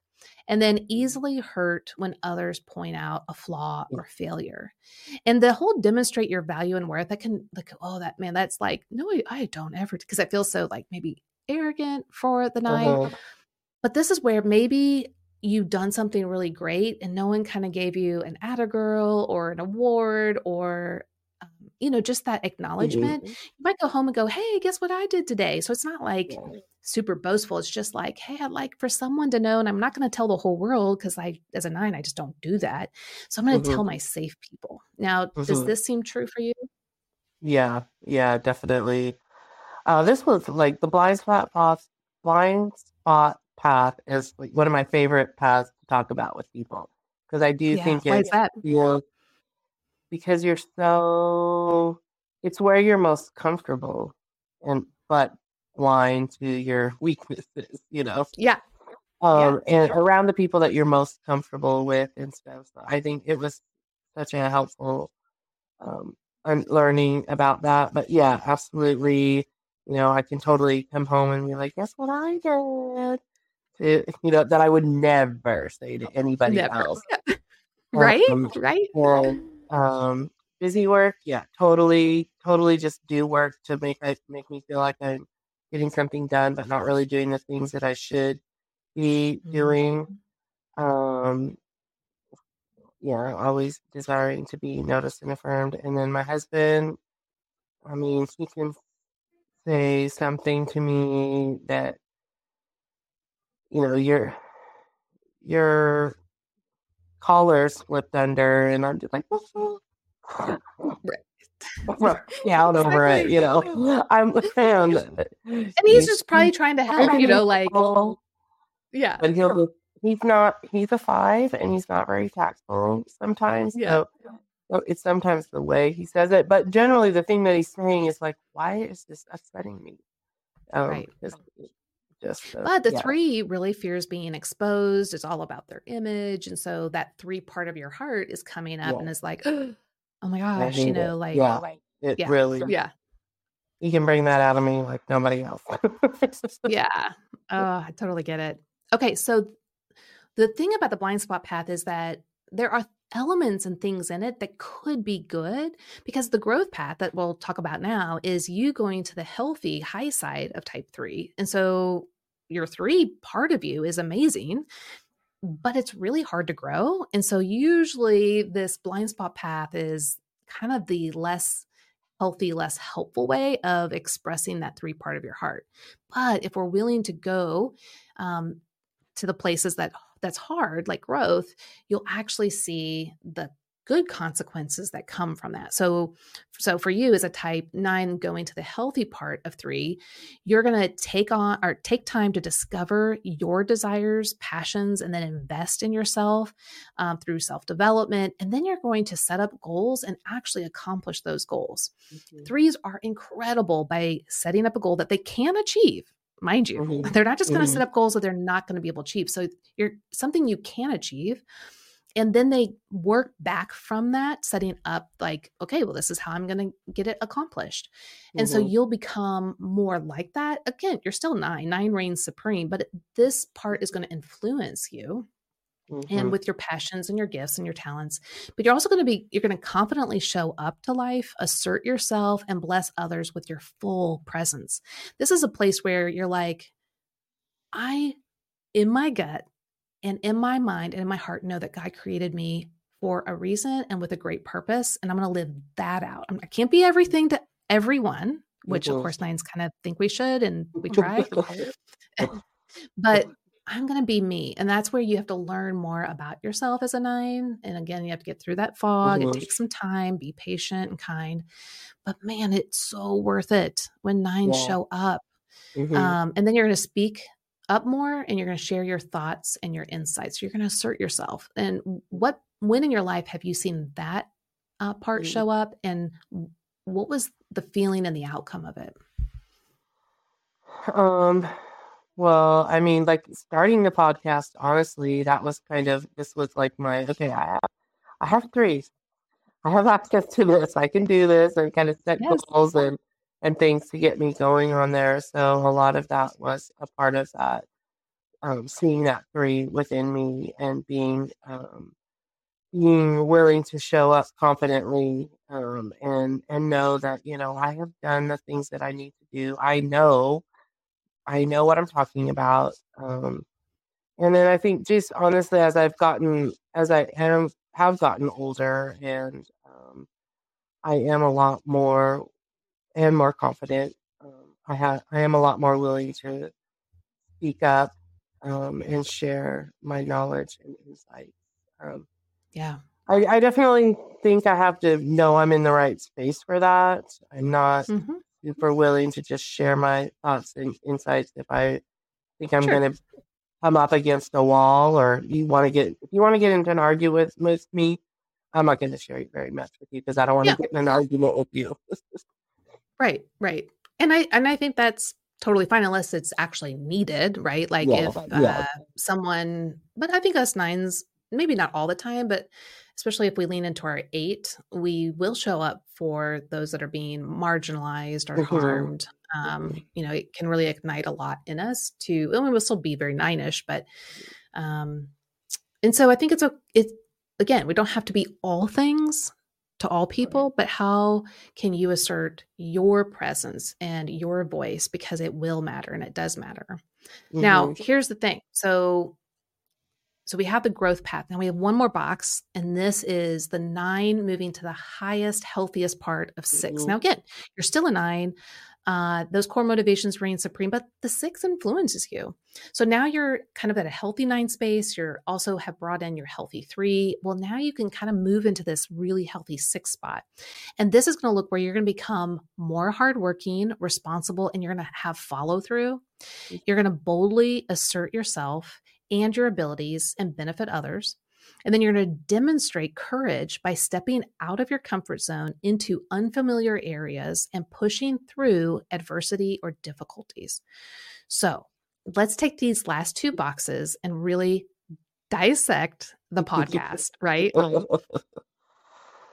and then easily hurt when others point out a flaw or failure. And the whole demonstrate your value and worth, that can like, oh, that man, that's like, no, I, I don't ever, because I feel so like maybe arrogant for the night. Uh-huh. But this is where maybe you've done something really great and no one kind of gave you an Atta Girl or an award or, um, you know, just that acknowledgement. Mhm. You might go home and go, hey, guess what I did today? So it's not like Yeah. super boastful. It's just like, hey, I'd like for someone to know, and I'm not going to tell the whole world because I, as a nine, I just don't do that. So I'm going to Mhm. tell my safe people. Now, does Mhm. this seem true for you? Yeah, yeah, definitely. Uh, this was like the blind spot path. Blind spot path is one of my favorite paths to talk about with people because I do Yeah. think Why it is that? feels because you're so it's where you're most comfortable and but blind to your weaknesses, you know. Yeah. Um, and around the people that you're most comfortable with and stuff. So I think it was such a helpful um learning about that. But yeah, absolutely. You know, I can totally come home and be like, guess what I did? To, you know, that I would never say to anybody Never. else. Right? Um, right? and um busy work, yeah, totally, totally just do work to make it make me feel like I'm getting something done, but not really doing the things that I should be doing. Um yeah, always desiring to be noticed and affirmed. And then my husband, I mean, he can say something to me that, you know, your your collar slipped under, and I'm just like, down over it, you know. I'm and, And he's just probably trying to help, you know, like, yeah. but he'll he's not he's a five and he's not very tactful sometimes Yeah. so, so it's sometimes the way he says it but generally the thing that he's saying is like why is this upsetting me um Right. Just, just But the yeah. three really fears being exposed. It's all about their image. And so that three part of your heart is coming up Yeah. and is like, oh my gosh, you hate it. know, like, yeah it yeah. really yeah. you can bring that out of me like nobody else Yeah. Oh, I totally get it. Okay. So the thing about the blind spot path is that there are elements and things in it that could be good because the growth path that we'll talk about now is you going to the healthy high side of type three. And so your three part of you is amazing, but it's really hard to grow. And so usually this blind spot path is kind of the less healthy, less helpful way of expressing that three part of your heart. But if we're willing to go um, to the places that that's hard, like growth, you'll actually see the good consequences that come from that. So, so for you as a type nine going to the healthy part of three, you're going to take on or take time to discover your desires, passions, and then invest in yourself um, through self development. And then you're going to set up goals and actually accomplish those goals. Threes are incredible by setting up a goal that they can achieve. Mind you, Mhm. they're not just going to Mhm. set up goals that they're not going to be able to achieve. So you're something you can achieve. And then they work back from that, setting up like, okay, well, this is how I'm going to get it accomplished. And so Mhm. you'll become more like that. Again, you're still nine, nine reigns supreme, but this part is going to influence you Mhm. and with your passions and your gifts and your talents. But you're also going to be, you're going to confidently show up to life, assert yourself, and bless others with your full presence. This is a place where you're like, I, in my gut, and in my mind and in my heart know that God created me for a reason and with a great purpose. And I'm going to live that out. I can't be everything to everyone, which mm-hmm. of course nines kind of think we should, and we try. but I'm going to be me. And that's where you have to learn more about yourself as a nine. And again, you have to get through that fog. Mm-hmm. It takes some time, be patient and kind. But man, it's so worth it when nines yeah. show up. Mm-hmm. Um, and then you're going to speak up more and you're going to share your thoughts and your insights. You're going to assert yourself. And what, when in your life have you seen that uh, part mm-hmm. show up? And what was the feeling and the outcome of it? Um, well, I mean, like starting the podcast, honestly, that was kind of this was like my okay, I have I have threes. I have access to this. I can do this and kind of set yes. goals and and things to get me going on there. So a lot of that was a part of that. Um, seeing that three within me and being um, being willing to show up confidently um, and and know that you know I have done the things that I need to do. I know I know what I'm talking about. Um, and then I think just honestly, as I've gotten, as I am, have gotten older and um, I am a lot more and more confident. Um, I have, I am a lot more willing to speak up um, and share my knowledge and insights. Um, yeah. I, I, definitely think I have to know I'm in the right space for that. I'm not mm-hmm super willing to just share my thoughts and insights if I think I'm sure. going to come up against a wall or you want to get if you want to get into an argument with, with me, I'm not going to share it very much with you because I don't want to yeah. get in an argument with you. right, right. And I and I think that's totally fine unless it's actually needed, right? Like yeah, if uh, someone, but I think us nines, maybe not all the time, but especially if we lean into our eight, we will show up for those that are being marginalized or mm-hmm. harmed. Um, mm-hmm. you know, it can really ignite a lot in us to, and we will still be very nine-ish, but, um, and so I think it's a, it, again, we don't have to be all things to all people, but how can you assert your presence and your voice because it will matter and it does matter. Mm-hmm. Now, here's the thing. So so we have the growth path. Now we have one more box, and this is the nine moving to the highest, healthiest part of 6 mm-hmm. Now, again, you're still a nine. Uh, those core motivations reign supreme, but the six influences you. So now you're kind of at a healthy nine space. You're also have brought in your healthy three. Well, now you can kind of move into this really healthy six spot. And this is going to look where you're going to become more hardworking, responsible, and you're going to have follow through. Mm. You're going to boldly assert yourself and your abilities and benefit others. And then you're going to demonstrate courage by stepping out of your comfort zone into unfamiliar areas and pushing through adversity or difficulties. So let's take these last two boxes and really dissect the podcast, right?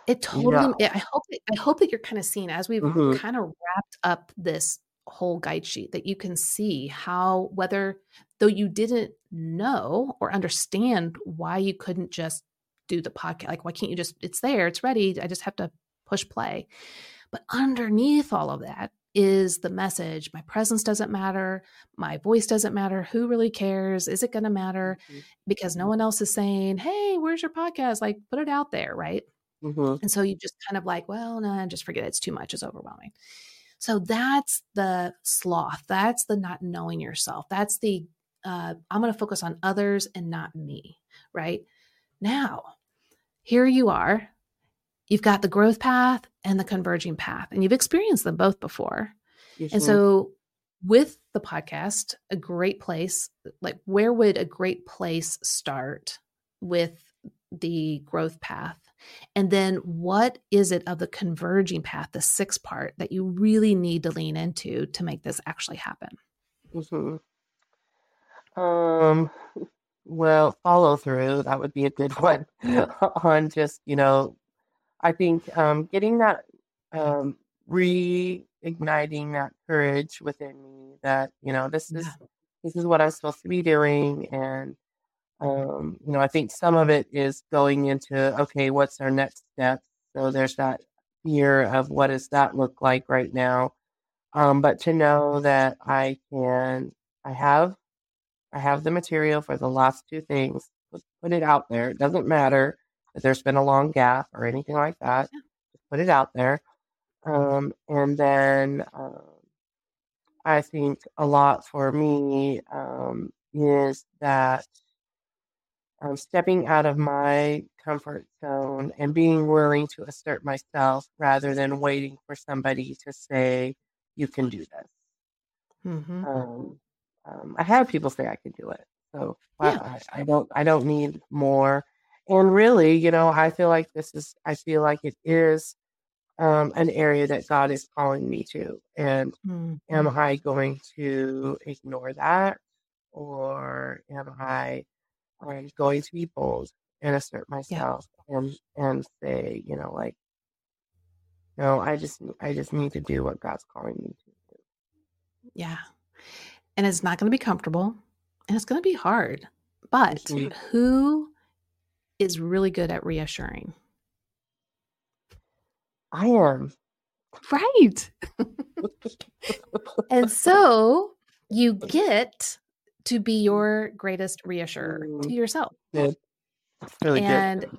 It totally. Yeah. I hope. That, I hope that you're kind of seeing as we've mm-hmm. kind of wrapped up this whole guide sheet that you can see how whether though you didn't know or understand why you couldn't just do the podcast like why can't you just it's there it's ready i just have to push play but underneath all of that is the message my presence doesn't matter my voice doesn't matter who really cares is it going to matter mm-hmm. because no one else is saying hey where's your podcast like put it out there right mm-hmm. and so you just kind of like well no nah, just forget it. it's too much it's overwhelming so that's the sloth. That's the not knowing yourself. That's the uh, I'm going to focus on others and not me, right? Now, here you are. You've got the growth path and the converging path, and you've experienced them both before. Yes, and so, with the podcast, a great place, like where would a great place start with the growth path and then what is it of the converging path, the sixth part that you really need to lean into to make this actually happen? Mm-hmm. Um, well, follow through, that would be a good one on just, you know, I think um, getting that, um, reigniting that courage within me that, you know, this is, yeah. this is what I'm supposed to be doing. And, um, you know, I think some of it is going into okay, what's our next step? So there's that fear of what does that look like right now. Um, but to know that I can, I have I have the material for the last two things. Put, put it out there. It doesn't matter if there's been a long gap or anything like that. Yeah. Just put it out there. Um, and then um, I think a lot for me um, is that I'm stepping out of my comfort zone and being willing to assert myself rather than waiting for somebody to say, you can do this. Mm-hmm. Um, um, I have people say I can do it, so I, Yeah. I, I don't. I don't need more. And really, you know, I feel like this is. I feel like it is um, an area that God is calling me to. And Mm-hmm. am I going to ignore that, or am I um, going to be bold and assert myself and and say, you know, like, no, I just I just need to do what God's calling me to do. Yeah. And it's not going to be comfortable and it's going to be hard. But Mhm. who is really good at reassuring? I am. Right. And so you get to be your greatest reassurer to Mm. yourself. That's really And good.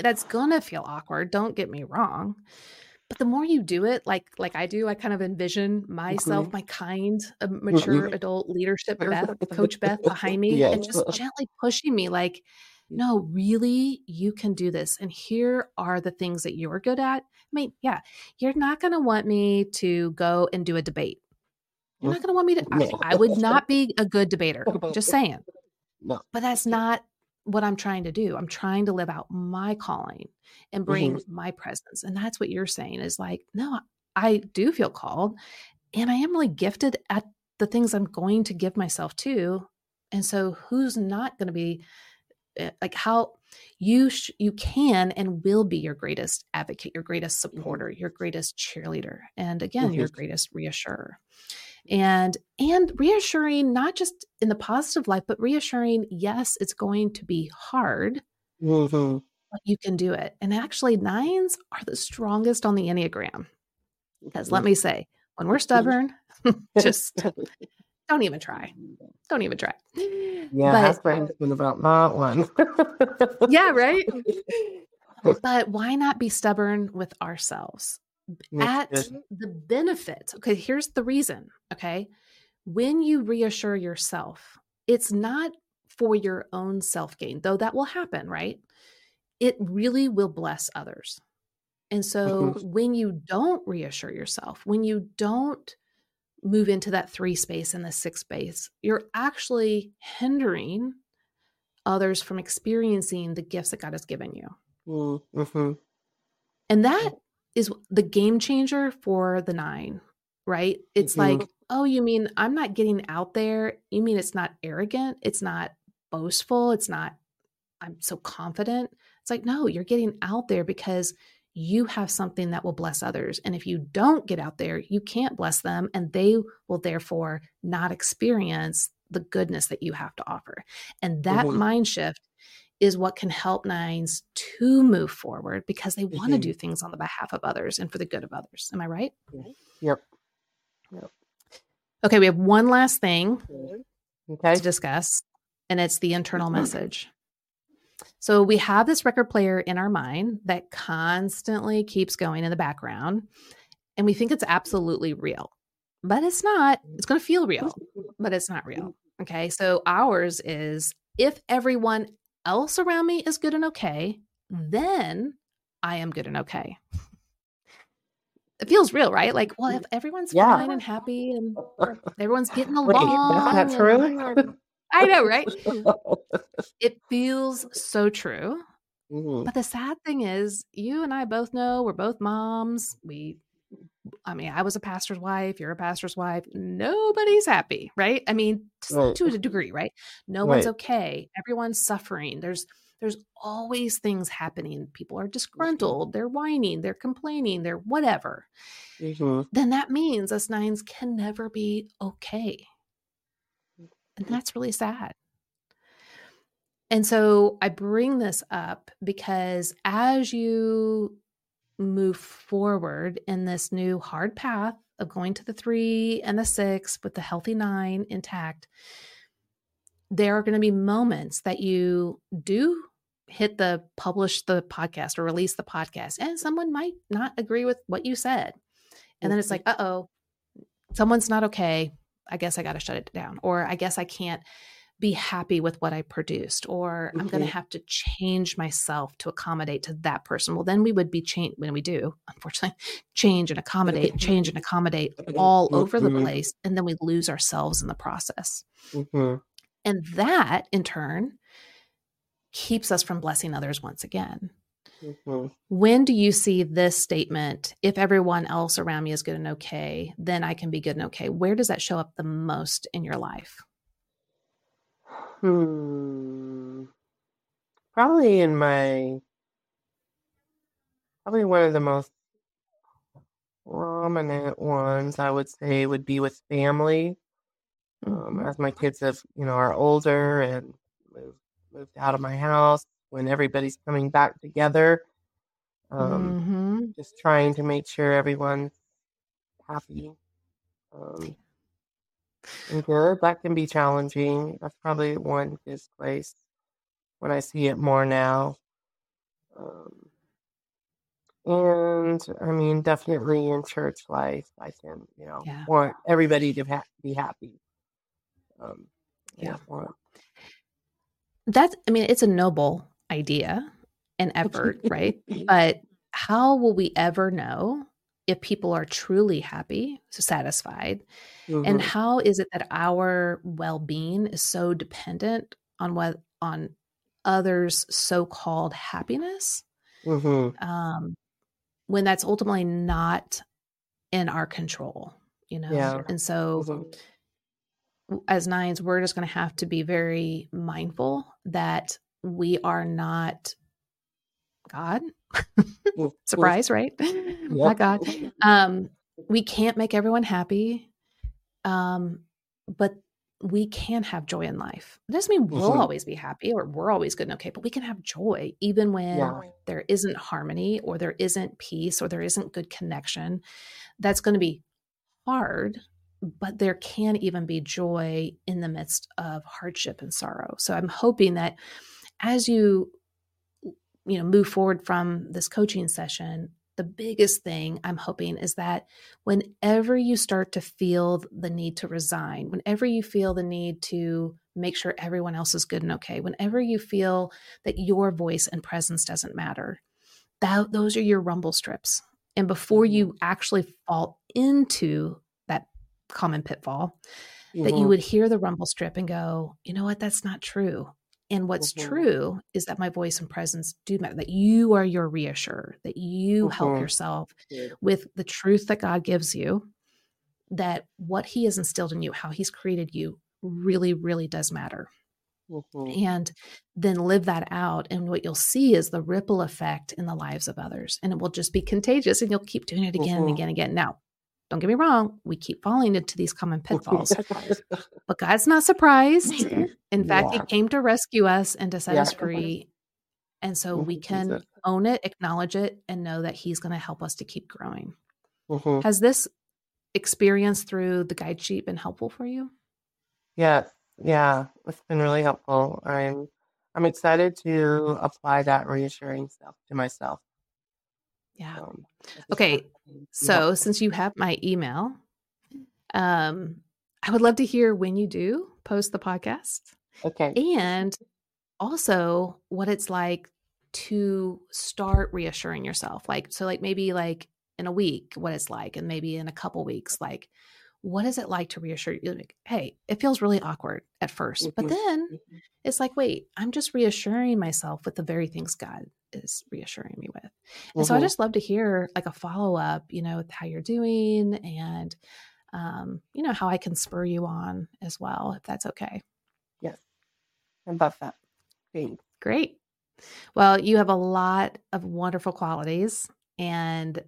That's going to feel awkward, don't get me wrong. But the more you do it, like like I do, I kind of envision myself, Mhm. my kind of mature Mhm. adult leadership Beth, coach Beth behind me and just gently pushing me like no, really, you can do this. And here are the things that you're good at. I mean, yeah, you're not going to want me to go and do a debate. You're not going to want me to. I, No. I would not be a good debater. Just saying. No. But that's not what I'm trying to do. I'm trying to live out my calling and bring my presence. And that's what you're saying is like, no, I do feel called and I am really gifted at the things I'm going to give myself to. And so who's not going to be eh, like how you sh- you can and will be your greatest advocate, your greatest supporter, your greatest cheerleader, and again, your Mhm. greatest reassurer. And and reassuring not just in the positive life, but reassuring, yes, it's going to be hard, Mhm. but you can do it. And actually, nines are the strongest on the Enneagram. Because let me say, when we're stubborn, just don't even try. Don't even try. Yeah, But- that's my husband about that one. Yeah, right? But why not be stubborn with ourselves? At good. the benefit. Okay, here's the reason. Okay. When you reassure yourself, it's not for your own self gain, though that will happen, right? It really will bless others. And mm-hmm. so when you don't reassure yourself, when you don't move into that three space and the six space, you're actually hindering others from experiencing the gifts that God has given you. Mhm. And that mm. Is the game changer for the nine, right? It's Mhm. like, oh, you mean I'm not getting out there? You mean it's not arrogant? It's not boastful? It's not, I'm so confident? It's like, no, you're getting out there because you have something that will bless others. And if you don't get out there, you can't bless them, and they will therefore not experience the goodness that you have to offer. And that Mhm. mind shift is what can help nines to move forward because they want to Mhm. do things on the behalf of others and for the good of others. Am I right? Yep. Okay, we have one last thing mm-hmm. Okay. to discuss, and it's the internal mm-hmm. message. So we have this record player in our mind that constantly keeps going in the background, and we think it's absolutely real, but it's not. It's going to feel real, but it's not real. Mm-hmm. Okay, so ours is if everyone else around me is good and okay, then I am good and okay. It feels real, right? Like, well, if everyone's Yeah. fine and happy and everyone's getting Wait, along, that's not and- true? I know, right? It feels so true. Mhm. But the sad thing is, you and I both know we're both moms. We, I mean, I was a pastor's wife. You're a pastor's wife. Nobody's happy, right? I mean, t- Right. to a degree, right? No one's okay. Everyone's suffering. There's there's always things happening. People are disgruntled. They're whining. They're complaining. They're whatever. Mhm. Then that means us nines can never be okay. And that's really sad. And so I bring this up because as you move forward in this new hard path of going to the three and the six with the healthy nine intact, there are going to be moments that you do hit the publish the podcast or release the podcast and someone might not agree with what you said and then it's like Mm-hmm. uh-oh someone's not okay i guess i got to shut it down or i guess i can't be happy with what i produced or i'm going to have to change myself to accommodate to that person well then we would be change when we do unfortunately change and accommodate change and accommodate all over the Mhm. place and then we lose ourselves in the process Mhm. and that in turn keeps us from blessing others once again. Mhm. When do you see this statement, if everyone else around me is good and okay, then I can be good and okay? Where does that show up the most in your life? Hmm. Probably in my, probably one of the most prominent ones I would say would be with family. Um, Mhm. as my kids have, you know, are older and moved, moved out of my house, when everybody's coming back together, um, Mhm. just trying to make sure everyone's happy. Um, good. That can be challenging. That's probably one good place when I see it more now. Um, and I mean, definitely in church life, I can, you know, Yeah. want everybody to ha- be happy. Um, Yeah. want- That's, I mean, it's a noble idea and effort, right? But how will we ever know if people are truly happy, satisfied? And Mhm. how is it that our well-being is so dependent on what on others' so-called happiness Mhm. um, when that's ultimately not in our control, you know? Yeah. And so Mhm. as nines, we're just going to have to be very mindful that we are not God. Surprise, right? Not God. Um, we can't make everyone happy, um, but we can have joy in life. It doesn't mean we'll Mhm. always be happy or we're always good and okay, but we can have joy even when Yeah. there isn't harmony or there isn't peace or there isn't good connection. That's going to be hard, but there can even be joy in the midst of hardship and sorrow. So I'm hoping that as you you know move forward from this coaching session the biggest thing i'm hoping is that whenever you start to feel the need to resign whenever you feel the need to make sure everyone else is good and okay whenever you feel that your voice and presence doesn't matter that those are your rumble strips and before you actually fall into that common pitfall that you Mhm. would hear the rumble strip and go, you know what, that's not true. And what's Mhm. true is that my voice and presence do matter, that you are your reassurer, that you help Mhm. yourself Yeah. with the truth that God gives you, that what He has instilled in you, how He's created you, really, really does matter. Mhm. And then live that out. And what you'll see is the ripple effect in the lives of others. And it will just be contagious and you'll keep doing it again and Mhm. again and again. Now, don't get me wrong, we keep falling into these common pitfalls. But God's not surprised. In fact, He came to rescue us and to set Yeah. us free. And so we Mhm. can own it, acknowledge it, and know that He's going to help us to keep growing. Mhm. Has this experience through the guide sheet been helpful for you? Yes, yeah, it's been really helpful. I'm I'm excited to apply that reassuring stuff to myself. Yeah. Um, Okay, want it to be So helpful. since you have my email, um, I would love to hear when you do post the podcast okay, and also what it's like to start reassuring yourself. Like, so like maybe like in a week, what it's like, and maybe in a couple weeks, like, what is it like to reassure you? Like, hey, it feels really awkward at 1st but Mhm. then Mhm. it's like, wait, I'm just reassuring myself with the very things God is reassuring me with. And so I Mhm. just love to hear like a follow up, you know, with how you're doing and, um, you know, how I can spur you on as well, if that's okay. yes, I love that. Thanks. Great. Well, you have a lot of wonderful qualities, and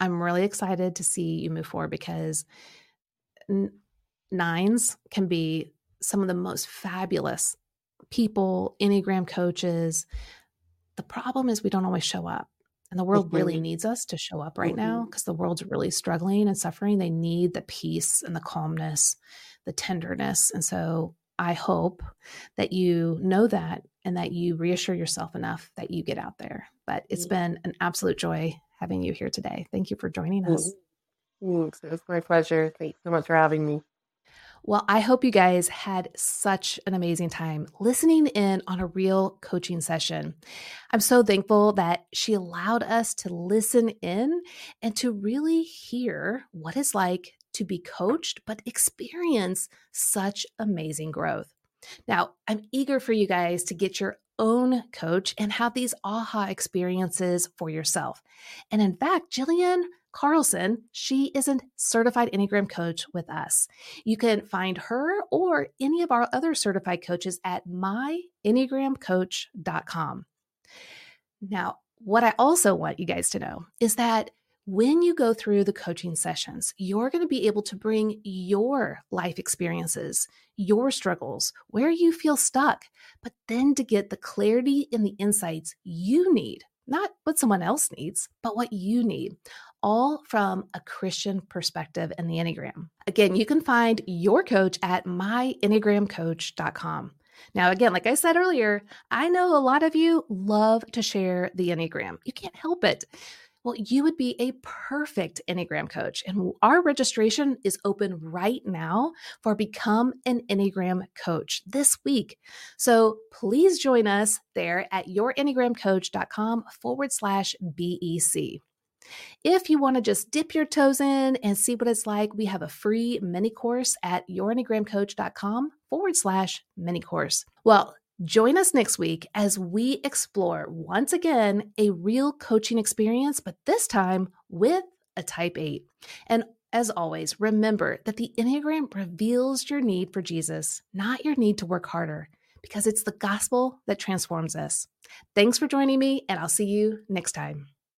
I'm really excited to see you move forward because nines can be some of the most fabulous people, Enneagram coaches. The problem is we don't always show up. And the world really Mhm. needs us to show up right now mm-hmm. because the world's really struggling and suffering. They need the peace and the calmness, the tenderness. And so I hope that you know that and that you reassure yourself enough that you get out there. But it's mm. been an absolute joy having you here today. Thank you for joining us. Mm-hmm. Thanks. It's my pleasure. Thanks so much for having me. Well, I hope you guys had such an amazing time listening in on a real coaching session. I'm so thankful that she allowed us to listen in and to really hear what it's like to be coached, but experience such amazing growth. Now, I'm eager for you guys to get your own coach and have these aha experiences for yourself. And in fact, Jilann Carlson, she is a certified Enneagram coach with us. You can find her or any of our other certified coaches at myenneagramcoach.com. Now, what I also want you guys to know is that when you go through the coaching sessions, you're going to be able to bring your life experiences, your struggles, where you feel stuck, but then to get the clarity and the insights you need, not what someone else needs, but what you need all from a Christian perspective in the Enneagram. Again, you can find your coach at myenneagramcoach.com. Now, again, like I said earlier, I know a lot of you love to share the Enneagram. You can't help it. Well, you would be a perfect Enneagram coach. And our registration is open right now for Become an Enneagram Coach this week. So please join us there at yourenneagramcoach.com forward slash BEC. If you want to just dip your toes in and see what it's like, we have a free mini course at yourenneagramcoach.com forward slash mini course. Well, join us next week as we explore once again a real coaching experience, but this time with a type 8. And as always, remember that the Enneagram reveals your need for Jesus, not your need to work harder, because it's the gospel that transforms us. Thanks for joining me, and I'll see you next time.